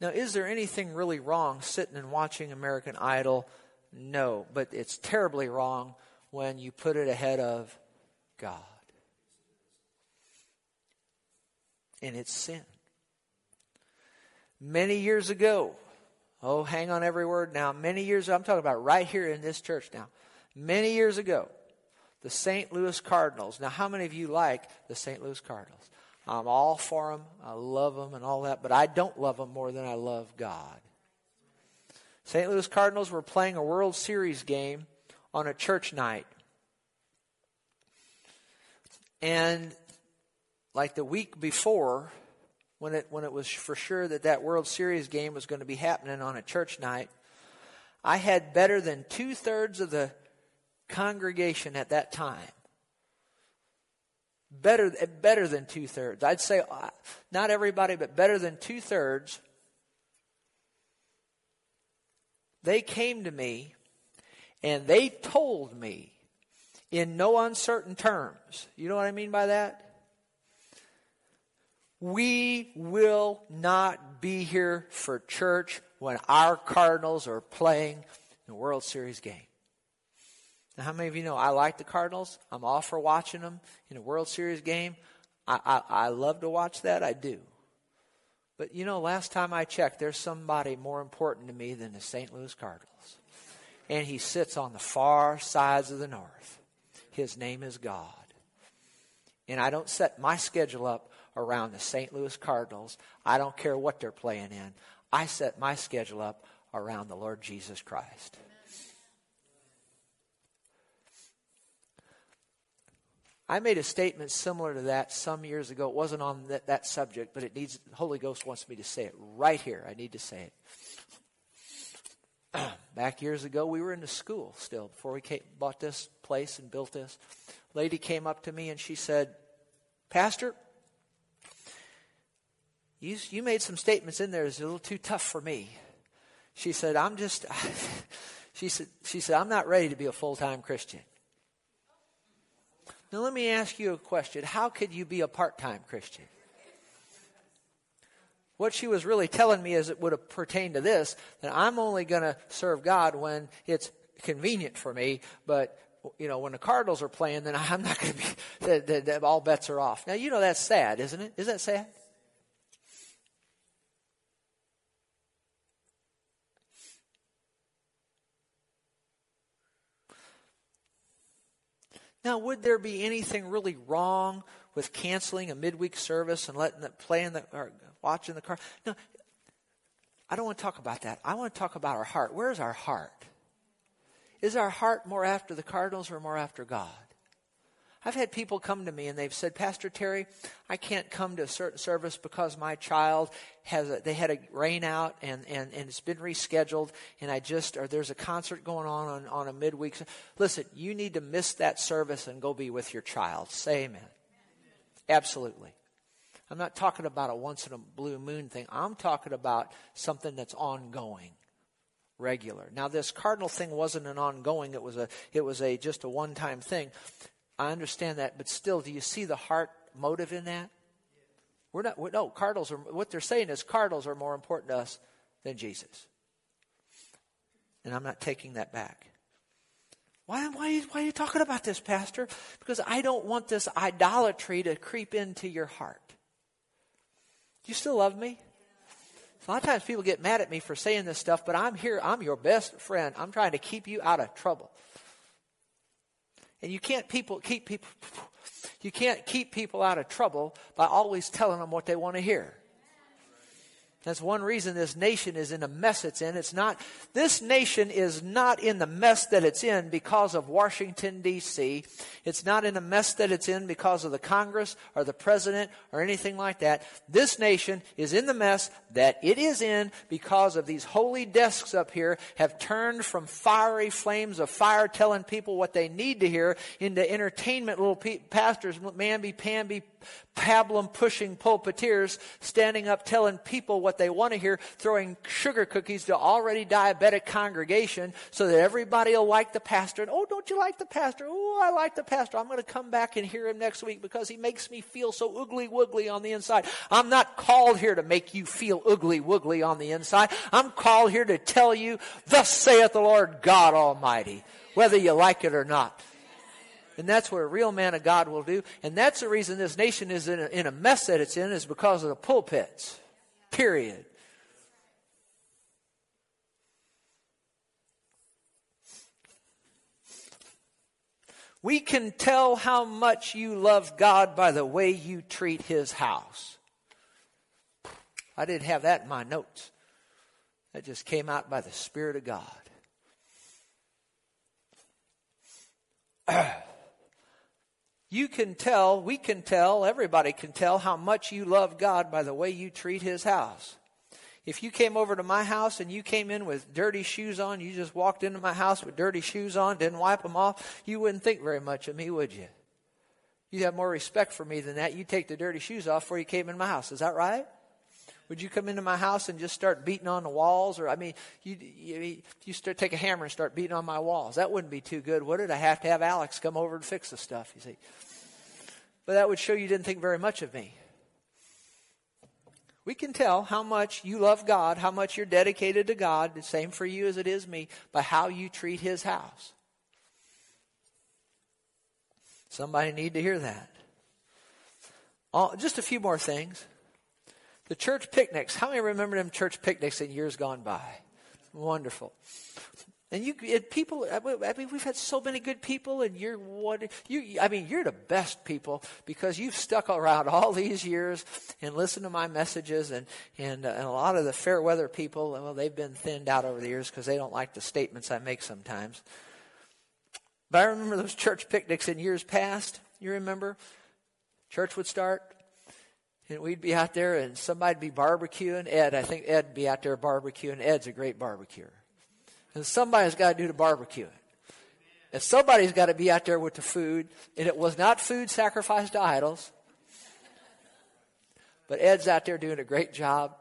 Now, is there anything really wrong sitting and watching American Idol? No, but it's terribly wrong when you put it ahead of God. And it's sin. Many years ago, Oh, hang on every word now. Many years, I'm talking about right here in this church now. Many years ago, the St. Louis Cardinals. Now, how many of you like the St. Louis Cardinals? I'm all for them. I love them and all that, but I don't love them more than I love God. St. Louis Cardinals were playing a World Series game on a church night. And like the week before, when it, when it was for sure that that World Series game was going to be happening on a church night, I had better than two thirds of the congregation at that time. Better, better than two thirds. I'd say uh, not everybody, but better than two thirds. They came to me and they told me in no uncertain terms. You know what I mean by that? We will not be here for church when our Cardinals are playing the World Series game. Now, how many of you know I like the Cardinals? I'm all for watching them in a World Series game. I, I, I love to watch that. I do. But you know, last time I checked, there's somebody more important to me than the St. Louis Cardinals. And he sits on the far sides of the north. His name is God. And I don't set my schedule up around the St. Louis Cardinals. I don't care what they're playing in. I set my schedule up around the Lord Jesus Christ. I made a statement similar to that some years ago. It wasn't on that, that subject, but it needs, the Holy Ghost wants me to say it right here. I need to say it. Back years ago, we were in the school still before we came, bought this place and built this. Lady came up to me and she said, Pastor, you, you made some statements in there that's a little too tough for me. She said, I'm just, she said, she said, I'm not ready to be a full time Christian. Now, let me ask you a question. How could you be a part time Christian? What she was really telling me is it would have pertained to this that I'm only going to serve God when it's convenient for me, but you know, when the Cardinals are playing, then I'm not going to be, the, all bets are off. Now, you know that's sad, isn't it? Is that sad? Now, would there be anything really wrong with canceling a midweek service and letting it play in the or watching the car? No, I don't want to talk about that. I want to talk about our heart. Where's our heart? Is our heart more after the Cardinals or more after God? I've had people come to me and they've said, Pastor Terry, I can't come to a certain service because my child has a, they had a rain out and, and, and it's been rescheduled and I just, or there's a concert going on, on on a midweek. Listen, you need to miss that service and go be with your child. Say amen. Absolutely. I'm not talking about a once in a blue moon thing. I'm talking about something that's ongoing regular. Now this cardinal thing wasn't an ongoing, it was a it was a just a one time thing. I understand that, but still, do you see the heart motive in that? We're not, we're, no, Cardinals are, what they're saying is Cardinals are more important to us than Jesus. And I'm not taking that back. Why, why, why are you talking about this, Pastor? Because I don't want this idolatry to creep into your heart. You still love me? A lot of times people get mad at me for saying this stuff, but I'm here. I'm your best friend. I'm trying to keep you out of trouble. And you can't people keep people you can't keep people out of trouble by always telling them what they want to hear. That's one reason this nation is in the mess it's in. It's not, this nation is not in the mess that it's in because of Washington DC. It's not in the mess that it's in because of the Congress or the president or anything like that. This nation is in the mess that it is in because of these holy desks up here have turned from fiery flames of fire telling people what they need to hear into entertainment little pe- pastors, mamby-pamby pablum pushing pulpiteers standing up telling people what they want to hear, throwing sugar cookies to already diabetic congregation so that everybody will like the pastor. And, oh, don't you like the pastor? Oh, I like the pastor. I'm going to come back and hear him next week because he makes me feel so oogly woogly on the inside. I'm not called here to make you feel oogly woogly on the inside. I'm called here to tell you, thus saith the Lord God Almighty, whether you like it or not. And that's what a real man of God will do. And that's the reason this nation is in a, in a mess that it's in is because of the pulpits. Period. We can tell how much you love God by the way you treat His house. I didn't have that in my notes. That just came out by the Spirit of God. You can tell, we can tell, everybody can tell how much you love God by the way you treat His house. If you came over to my house and you came in with dirty shoes on, you just walked into my house with dirty shoes on, didn't wipe them off, you wouldn't think very much of me, would you? You'd have more respect for me than that. You'd take the dirty shoes off before you came in my house. Is that right? Would you come into my house and just start beating on the walls? Or, I mean, you, you, you start, take a hammer and start beating on my walls. That wouldn't be too good, would it? I have to have Alex come over and fix the stuff, you see. But that would show you didn't think very much of me. We can tell how much you love God, how much you're dedicated to God, the same for you as it is me, by how you treat His house. Somebody need to hear that. All, just a few more things. The church picnics. How many remember them church picnics in years gone by? Wonderful. And you, it, people, I mean, we've had so many good people, and you're what you. I mean, you're the best people because you've stuck around all these years and listened to my messages, and and, uh, and a lot of the fair weather people, well, they've been thinned out over the years because they don't like the statements I make sometimes. But I remember those church picnics in years past. You remember? Church would start, and we'd be out there, and somebody'd be barbecuing. Ed, I think Ed'd be out there barbecuing. Ed's a great barbecuer. And somebody's got to do the barbecuing. And somebody's got to be out there with the food. And it was not food sacrificed to idols. But Ed's out there doing a great job.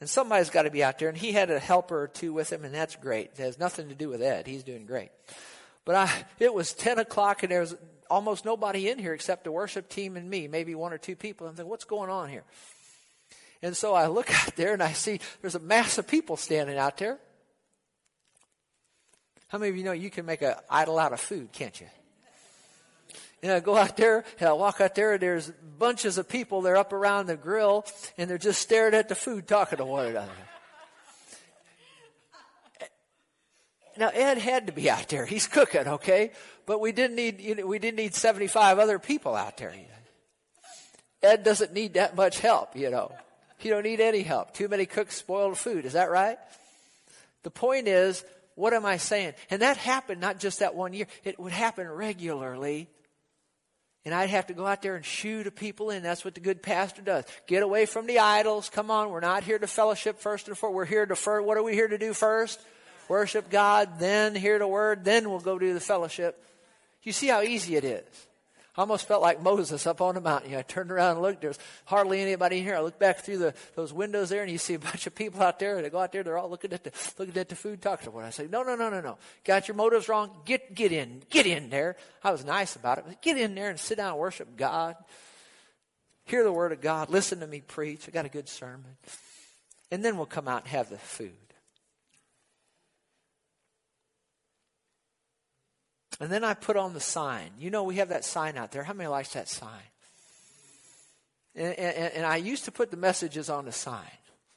And somebody's got to be out there. And he had a helper or two with him, and that's great. It has nothing to do with Ed. He's doing great. But I, it was 10 o'clock, and there was almost nobody in here except the worship team and me, maybe one or two people. I'm thinking, what's going on here? And so I look out there and I see there's a mass of people standing out there. How many of you know you can make an idol out of food, can't you? And I go out there and I walk out there there's bunches of people, they're up around the grill and they're just staring at the food talking to one another. Now Ed had to be out there. He's cooking, okay? But we didn't need you know, we didn't need 75 other people out there. Ed doesn't need that much help, you know. He don't need any help. Too many cooks spoil the food. Is that right? The point is, what am I saying? And that happened not just that one year. It would happen regularly. And I'd have to go out there and shoo the people in. That's what the good pastor does. Get away from the idols. Come on. We're not here to fellowship first and foremost. We're here to first. What are we here to do first? worship God, then hear the word, then we'll go do the fellowship. You see how easy it is. I almost felt like Moses up on the mountain. You know, I turned around and looked. There's hardly anybody here. I look back through the, those windows there, and you see a bunch of people out there. They go out there. They're all looking at the looking at the food, talking to one. I say, no, no, no, no, no. Got your motives wrong. Get get in. Get in there. I was nice about it. Get in there and sit down and worship God. Hear the word of God. Listen to me preach. I got a good sermon. And then we'll come out and have the food. And then I put on the sign. You know, we have that sign out there. How many likes that sign? And, and, and I used to put the messages on the sign,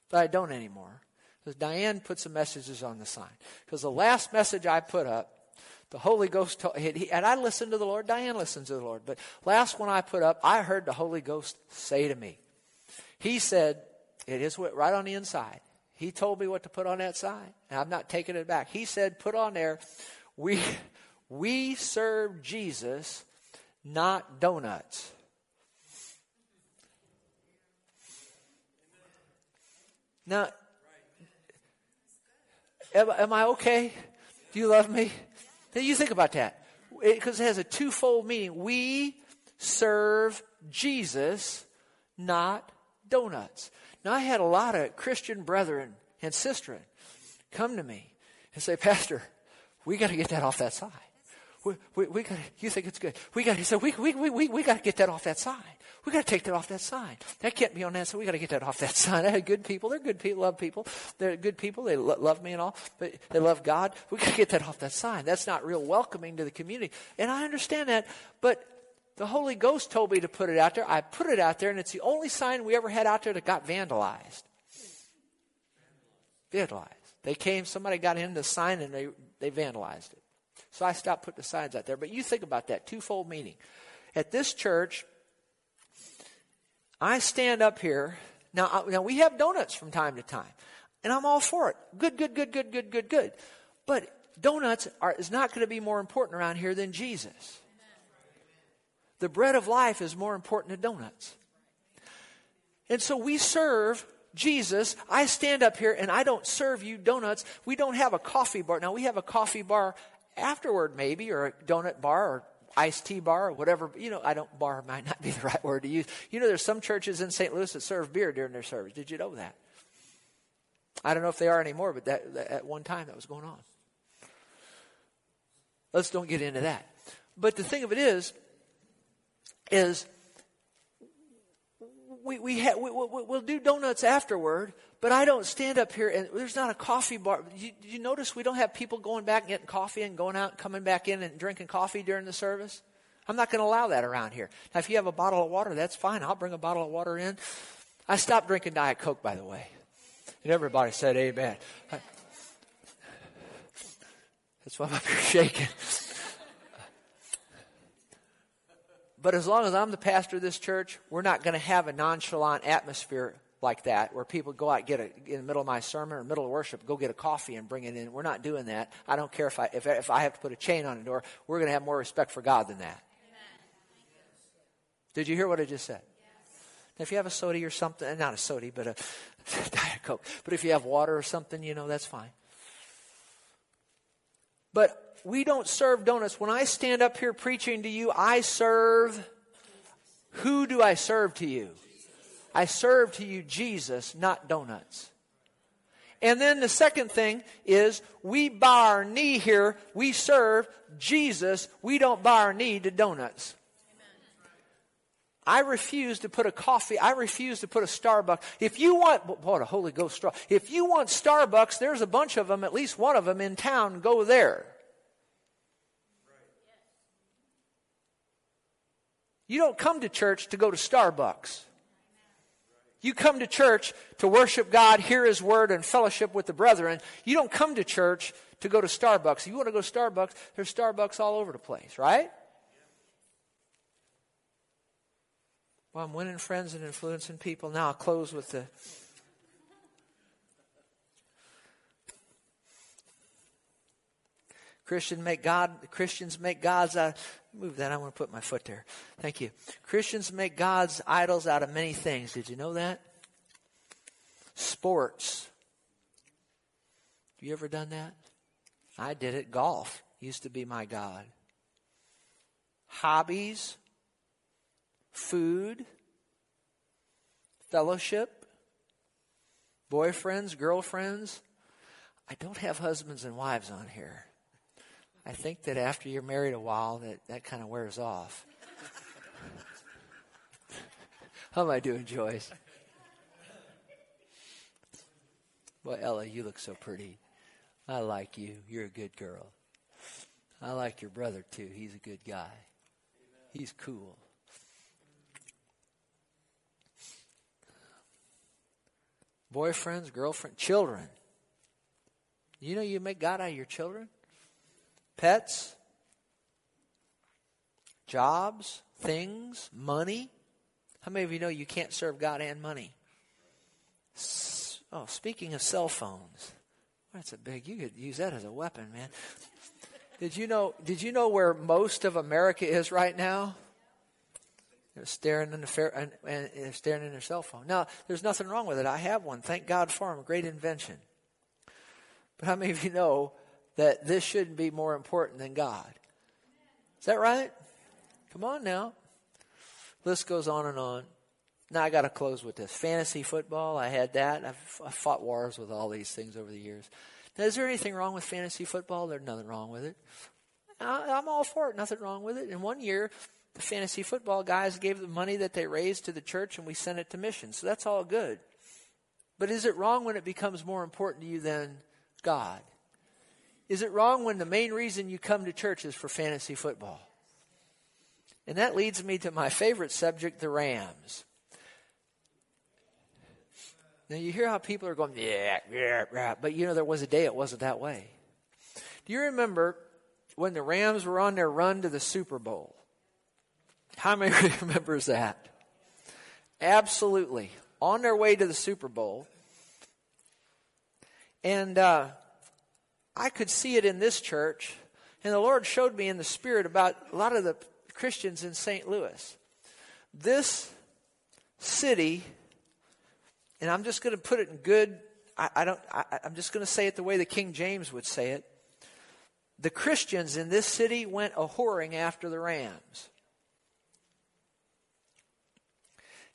but I don't anymore. Because Diane puts the messages on the sign. Because the last message I put up, the Holy Ghost, told, and I listened to the Lord, Diane listens to the Lord, but last one I put up, I heard the Holy Ghost say to me, He said, it is right on the inside. He told me what to put on that sign, and I'm not taking it back. He said, put on there, we, we serve Jesus, not donuts. Now, am, am, I okay? Do you love me? Then you think about that. Because it, it has a twofold meaning. We serve Jesus, not donuts. Now, I had a lot of Christian brethren and sisters come to me and say, Pastor, we got to get that off that side we, we, we got you think it's good. We got, he said, we, we, we, we, got to get that off that sign. We got to take that off that sign. That can't be on that, so we got to get that off that sign. I had good people. They're good people, love people. They're good people. They lo- love me and all, but they love God. We got to get that off that sign. That's not real welcoming to the community. And I understand that, but the Holy Ghost told me to put it out there. I put it out there, and it's the only sign we ever had out there that got vandalized. Vandalized. They came, somebody got in the sign, and they, they vandalized it. So I stopped putting the signs out there. But you think about that twofold meaning. At this church, I stand up here. Now, now we have donuts from time to time, and I'm all for it. Good, good, good, good, good, good, good. But donuts are, is not going to be more important around here than Jesus. the bread of life is more important than donuts. And so we serve Jesus. I stand up here and I don't serve you donuts. We don't have a coffee bar. Now we have a coffee bar afterward, maybe, or a donut bar or iced tea bar or whatever. You know, I don't, bar might not be the right word to use. You know, there's some churches in St. Louis that serve beer during their service. Did you know that? I don't know if they are anymore, but that, that at one time that was going on. Let's don't get into that. But the thing of it is, is we, we, ha- we, we, we'll do donuts afterward, but I don't stand up here and there's not a coffee bar. You, you notice we don't have people going back and getting coffee and going out and coming back in and drinking coffee during the service? I'm not going to allow that around here. Now, if you have a bottle of water, that's fine. I'll bring a bottle of water in. I stopped drinking Diet Coke, by the way. And everybody said amen. That's why I'm up here shaking. But as long as I'm the pastor of this church, we're not going to have a nonchalant atmosphere like that where people go out get a, in the middle of my sermon or middle of worship go get a coffee and bring it in we're not doing that i don't care if i if, if i have to put a chain on the door we're going to have more respect for god than that did you hear what i just said yes. if you have a soda or something not a soda but a diet coke but if you have water or something you know that's fine but we don't serve donuts. When I stand up here preaching to you, I serve. Who do I serve to you? I serve to you Jesus, not donuts. And then the second thing is we bow our knee here. We serve Jesus. We don't bow our knee to donuts. I refuse to put a coffee. I refuse to put a Starbucks. If you want, what a Holy Ghost straw. If you want Starbucks, there's a bunch of them, at least one of them in town. Go there. You don't come to church to go to Starbucks. You come to church to worship God, hear His word, and fellowship with the brethren. You don't come to church to go to Starbucks. If you want to go to Starbucks, there's Starbucks all over the place, right? Well, I'm winning friends and influencing people. Now I'll close with the Christian make God, Christians make gods out. Move that. I want to put my foot there. Thank you. Christians make gods idols out of many things. Did you know that? Sports. Have you ever done that? I did it. Golf used to be my God. Hobbies, food, fellowship, boyfriends, girlfriends. I don't have husbands and wives on here. I think that after you're married a while, that, that kind of wears off. How am I doing, Joyce? Well, Ella, you look so pretty. I like you. You're a good girl. I like your brother, too. He's a good guy. He's cool. Boyfriends, girlfriend, children. You know you make God out of your children? Pets, jobs, things, money. How many of you know you can't serve God and money? Oh, speaking of cell phones, that's a big. You could use that as a weapon, man. Did you know? Did you know where most of America is right now? They're staring in the fair, and, and they're staring in their cell phone. Now, there's nothing wrong with it. I have one. Thank God for them. Great invention. But how many of you know that this shouldn't be more important than God. Is that right? Come on now. List goes on and on. Now I got to close with this. Fantasy football, I had that. I've, I've, fought wars with all these things over the years. Now, is there anything wrong with fantasy football? There's nothing wrong with it. I, I'm all for it. Nothing wrong with it. In one year, the fantasy football guys gave the money that they raised to the church and we sent it to missions. So that's all good. But is it wrong when it becomes more important to you than God? Is it wrong when the main reason you come to church is for fantasy football? And that leads me to my favorite subject, the Rams. Now you hear how people are going, yeah, yeah, yeah, but you know there was a day it wasn't that way. Do you remember when the Rams were on their run to the Super Bowl? How many remembers that? Absolutely. On their way to the Super Bowl. And uh, I could see it in this church, and the Lord showed me in the Spirit about a lot of the Christians in St. Louis. This city, and I'm just going to put it in good, I, I don't, I, I'm just going to say it the way the King James would say it. The Christians in this city went a whoring after the Rams.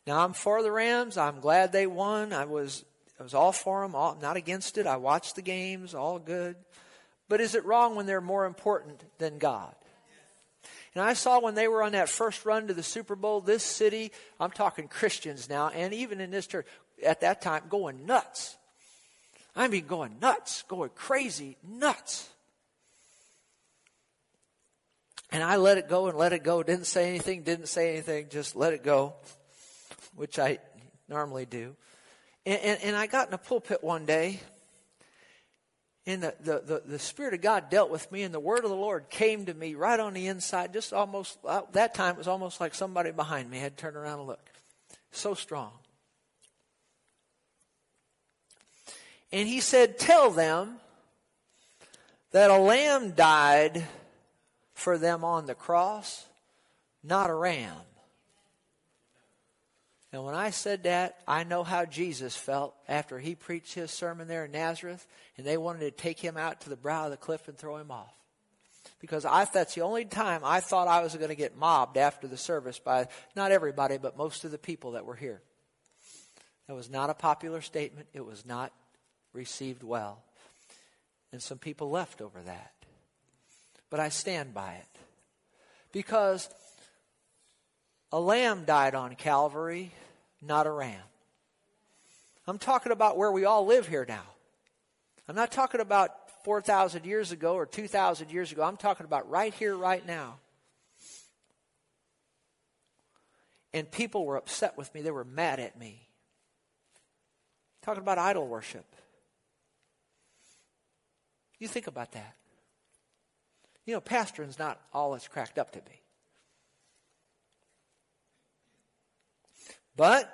Now I'm for the Rams. I'm glad they won. I was I was all for them, all, not against it. I watched the games, all good. But is it wrong when they're more important than God? And I saw when they were on that first run to the Super Bowl, this city, I'm talking Christians now, and even in this church at that time, going nuts. I mean, going nuts, going crazy nuts. And I let it go and let it go. Didn't say anything, didn't say anything, just let it go, which I normally do. And, and, and I got in a pulpit one day, and the, the, the, the, Spirit of God dealt with me, and the word of the Lord came to me right on the inside, just almost, uh, that time it was almost like somebody behind me had turned around and looked. So strong. And he said, Tell them that a lamb died for them on the cross, not a ram. And when I said that, I know how Jesus felt after he preached his sermon there in Nazareth, and they wanted to take him out to the brow of the cliff and throw him off. Because I, that's the only time I thought I was going to get mobbed after the service by not everybody, but most of the people that were here. That was not a popular statement. It was not received well. And some people left over that. But I stand by it. Because a lamb died on Calvary, not a ram. I'm talking about where we all live here now. I'm not talking about 4,000 years ago or 2,000 years ago. I'm talking about right here, right now. And people were upset with me. They were mad at me. Talking about idol worship. You think about that. You know, pastoring's not all it's cracked up to be. But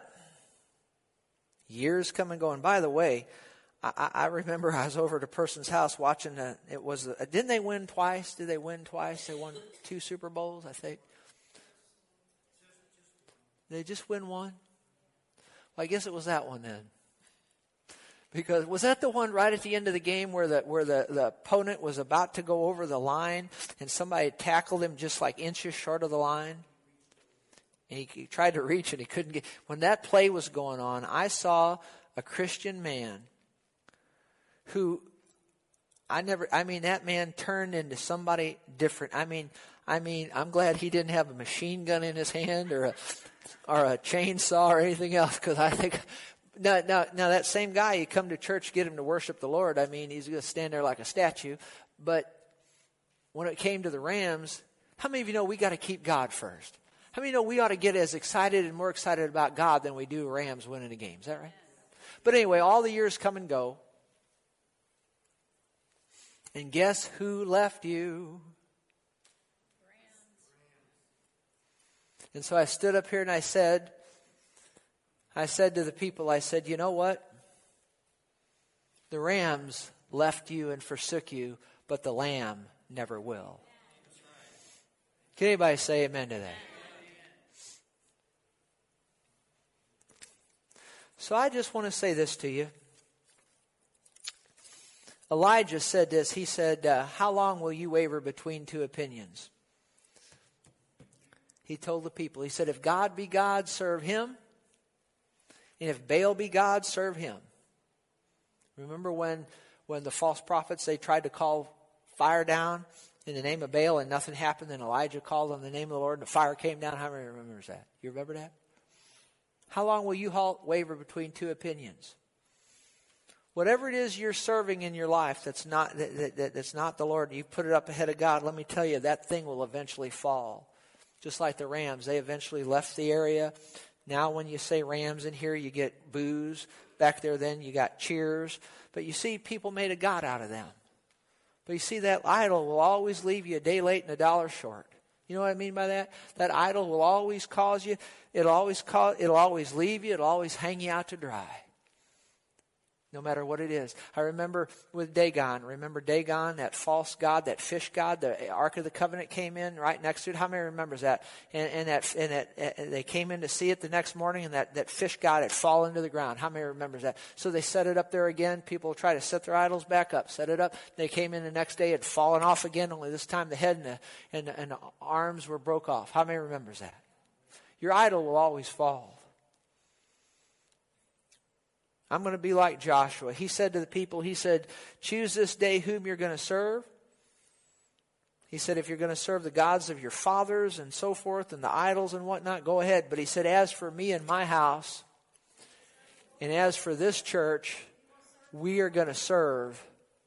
years come and go. And by the way, I, I remember I was over at a person's house watching. A, it was a, didn't they win twice? Did they win twice? They won two Super Bowls, I think. They just win one. Well, I guess it was that one then. Because was that the one right at the end of the game where the where the, the opponent was about to go over the line and somebody tackled him just like inches short of the line? And he, he tried to reach and he couldn't get. When that play was going on, I saw a Christian man who I never, I mean, that man turned into somebody different. I mean, I mean, I'm glad he didn't have a machine gun in his hand or a, or a chainsaw or anything else because I think, now, now, now that same guy, you come to church, get him to worship the Lord. I mean, he's going to stand there like a statue. But when it came to the Rams, how many of you know we got to keep God first? How many know we ought to get as excited and more excited about God than we do Rams winning a game? Is that right? But anyway, all the years come and go. And guess who left you? And so I stood up here and I said, I said to the people, I said, you know what? The rams left you and forsook you, but the lamb never will. Can anybody say amen to that? So I just want to say this to you. Elijah said this. He said, uh, How long will you waver between two opinions? He told the people, He said, If God be God, serve him. And if Baal be God, serve him. Remember when, when the false prophets, they tried to call fire down in the name of Baal and nothing happened, and Elijah called on the name of the Lord and the fire came down? How many remembers that? You remember that? How long will you halt, waver between two opinions? Whatever it is you're serving in your life that's not, that, that, that's not the Lord, you put it up ahead of God, let me tell you, that thing will eventually fall. Just like the Rams, they eventually left the area. Now, when you say Rams in here, you get boos. Back there, then, you got cheers. But you see, people made a God out of them. But you see, that idol will always leave you a day late and a dollar short. You know what I mean by that? That idol will always cause you, it'll always cause, it'll always leave you, it'll always hang you out to dry. No matter what it is. I remember with Dagon. Remember Dagon, that false god, that fish god. The Ark of the Covenant came in right next to it. How many remembers that? And, and that and that and they came in to see it the next morning, and that that fish god had fallen to the ground. How many remembers that? So they set it up there again. People try to set their idols back up, set it up. They came in the next day, it had fallen off again. Only this time the head and the and and the arms were broke off. How many remembers that? Your idol will always fall. I'm going to be like Joshua. He said to the people, He said, choose this day whom you're going to serve. He said, if you're going to serve the gods of your fathers and so forth and the idols and whatnot, go ahead. But he said, as for me and my house, and as for this church, we are going to serve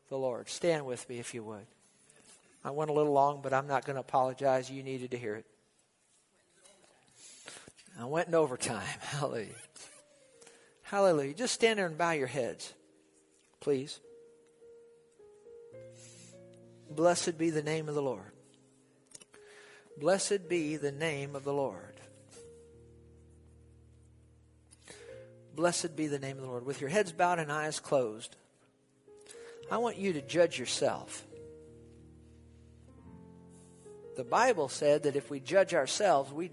the Lord. Stand with me if you would. I went a little long, but I'm not going to apologize. You needed to hear it. I went in overtime. Hallelujah. Hallelujah. Just stand there and bow your heads, please. Blessed be the name of the Lord. Blessed be the name of the Lord. Blessed be the name of the Lord. With your heads bowed and eyes closed, I want you to judge yourself. The Bible said that if we judge ourselves, we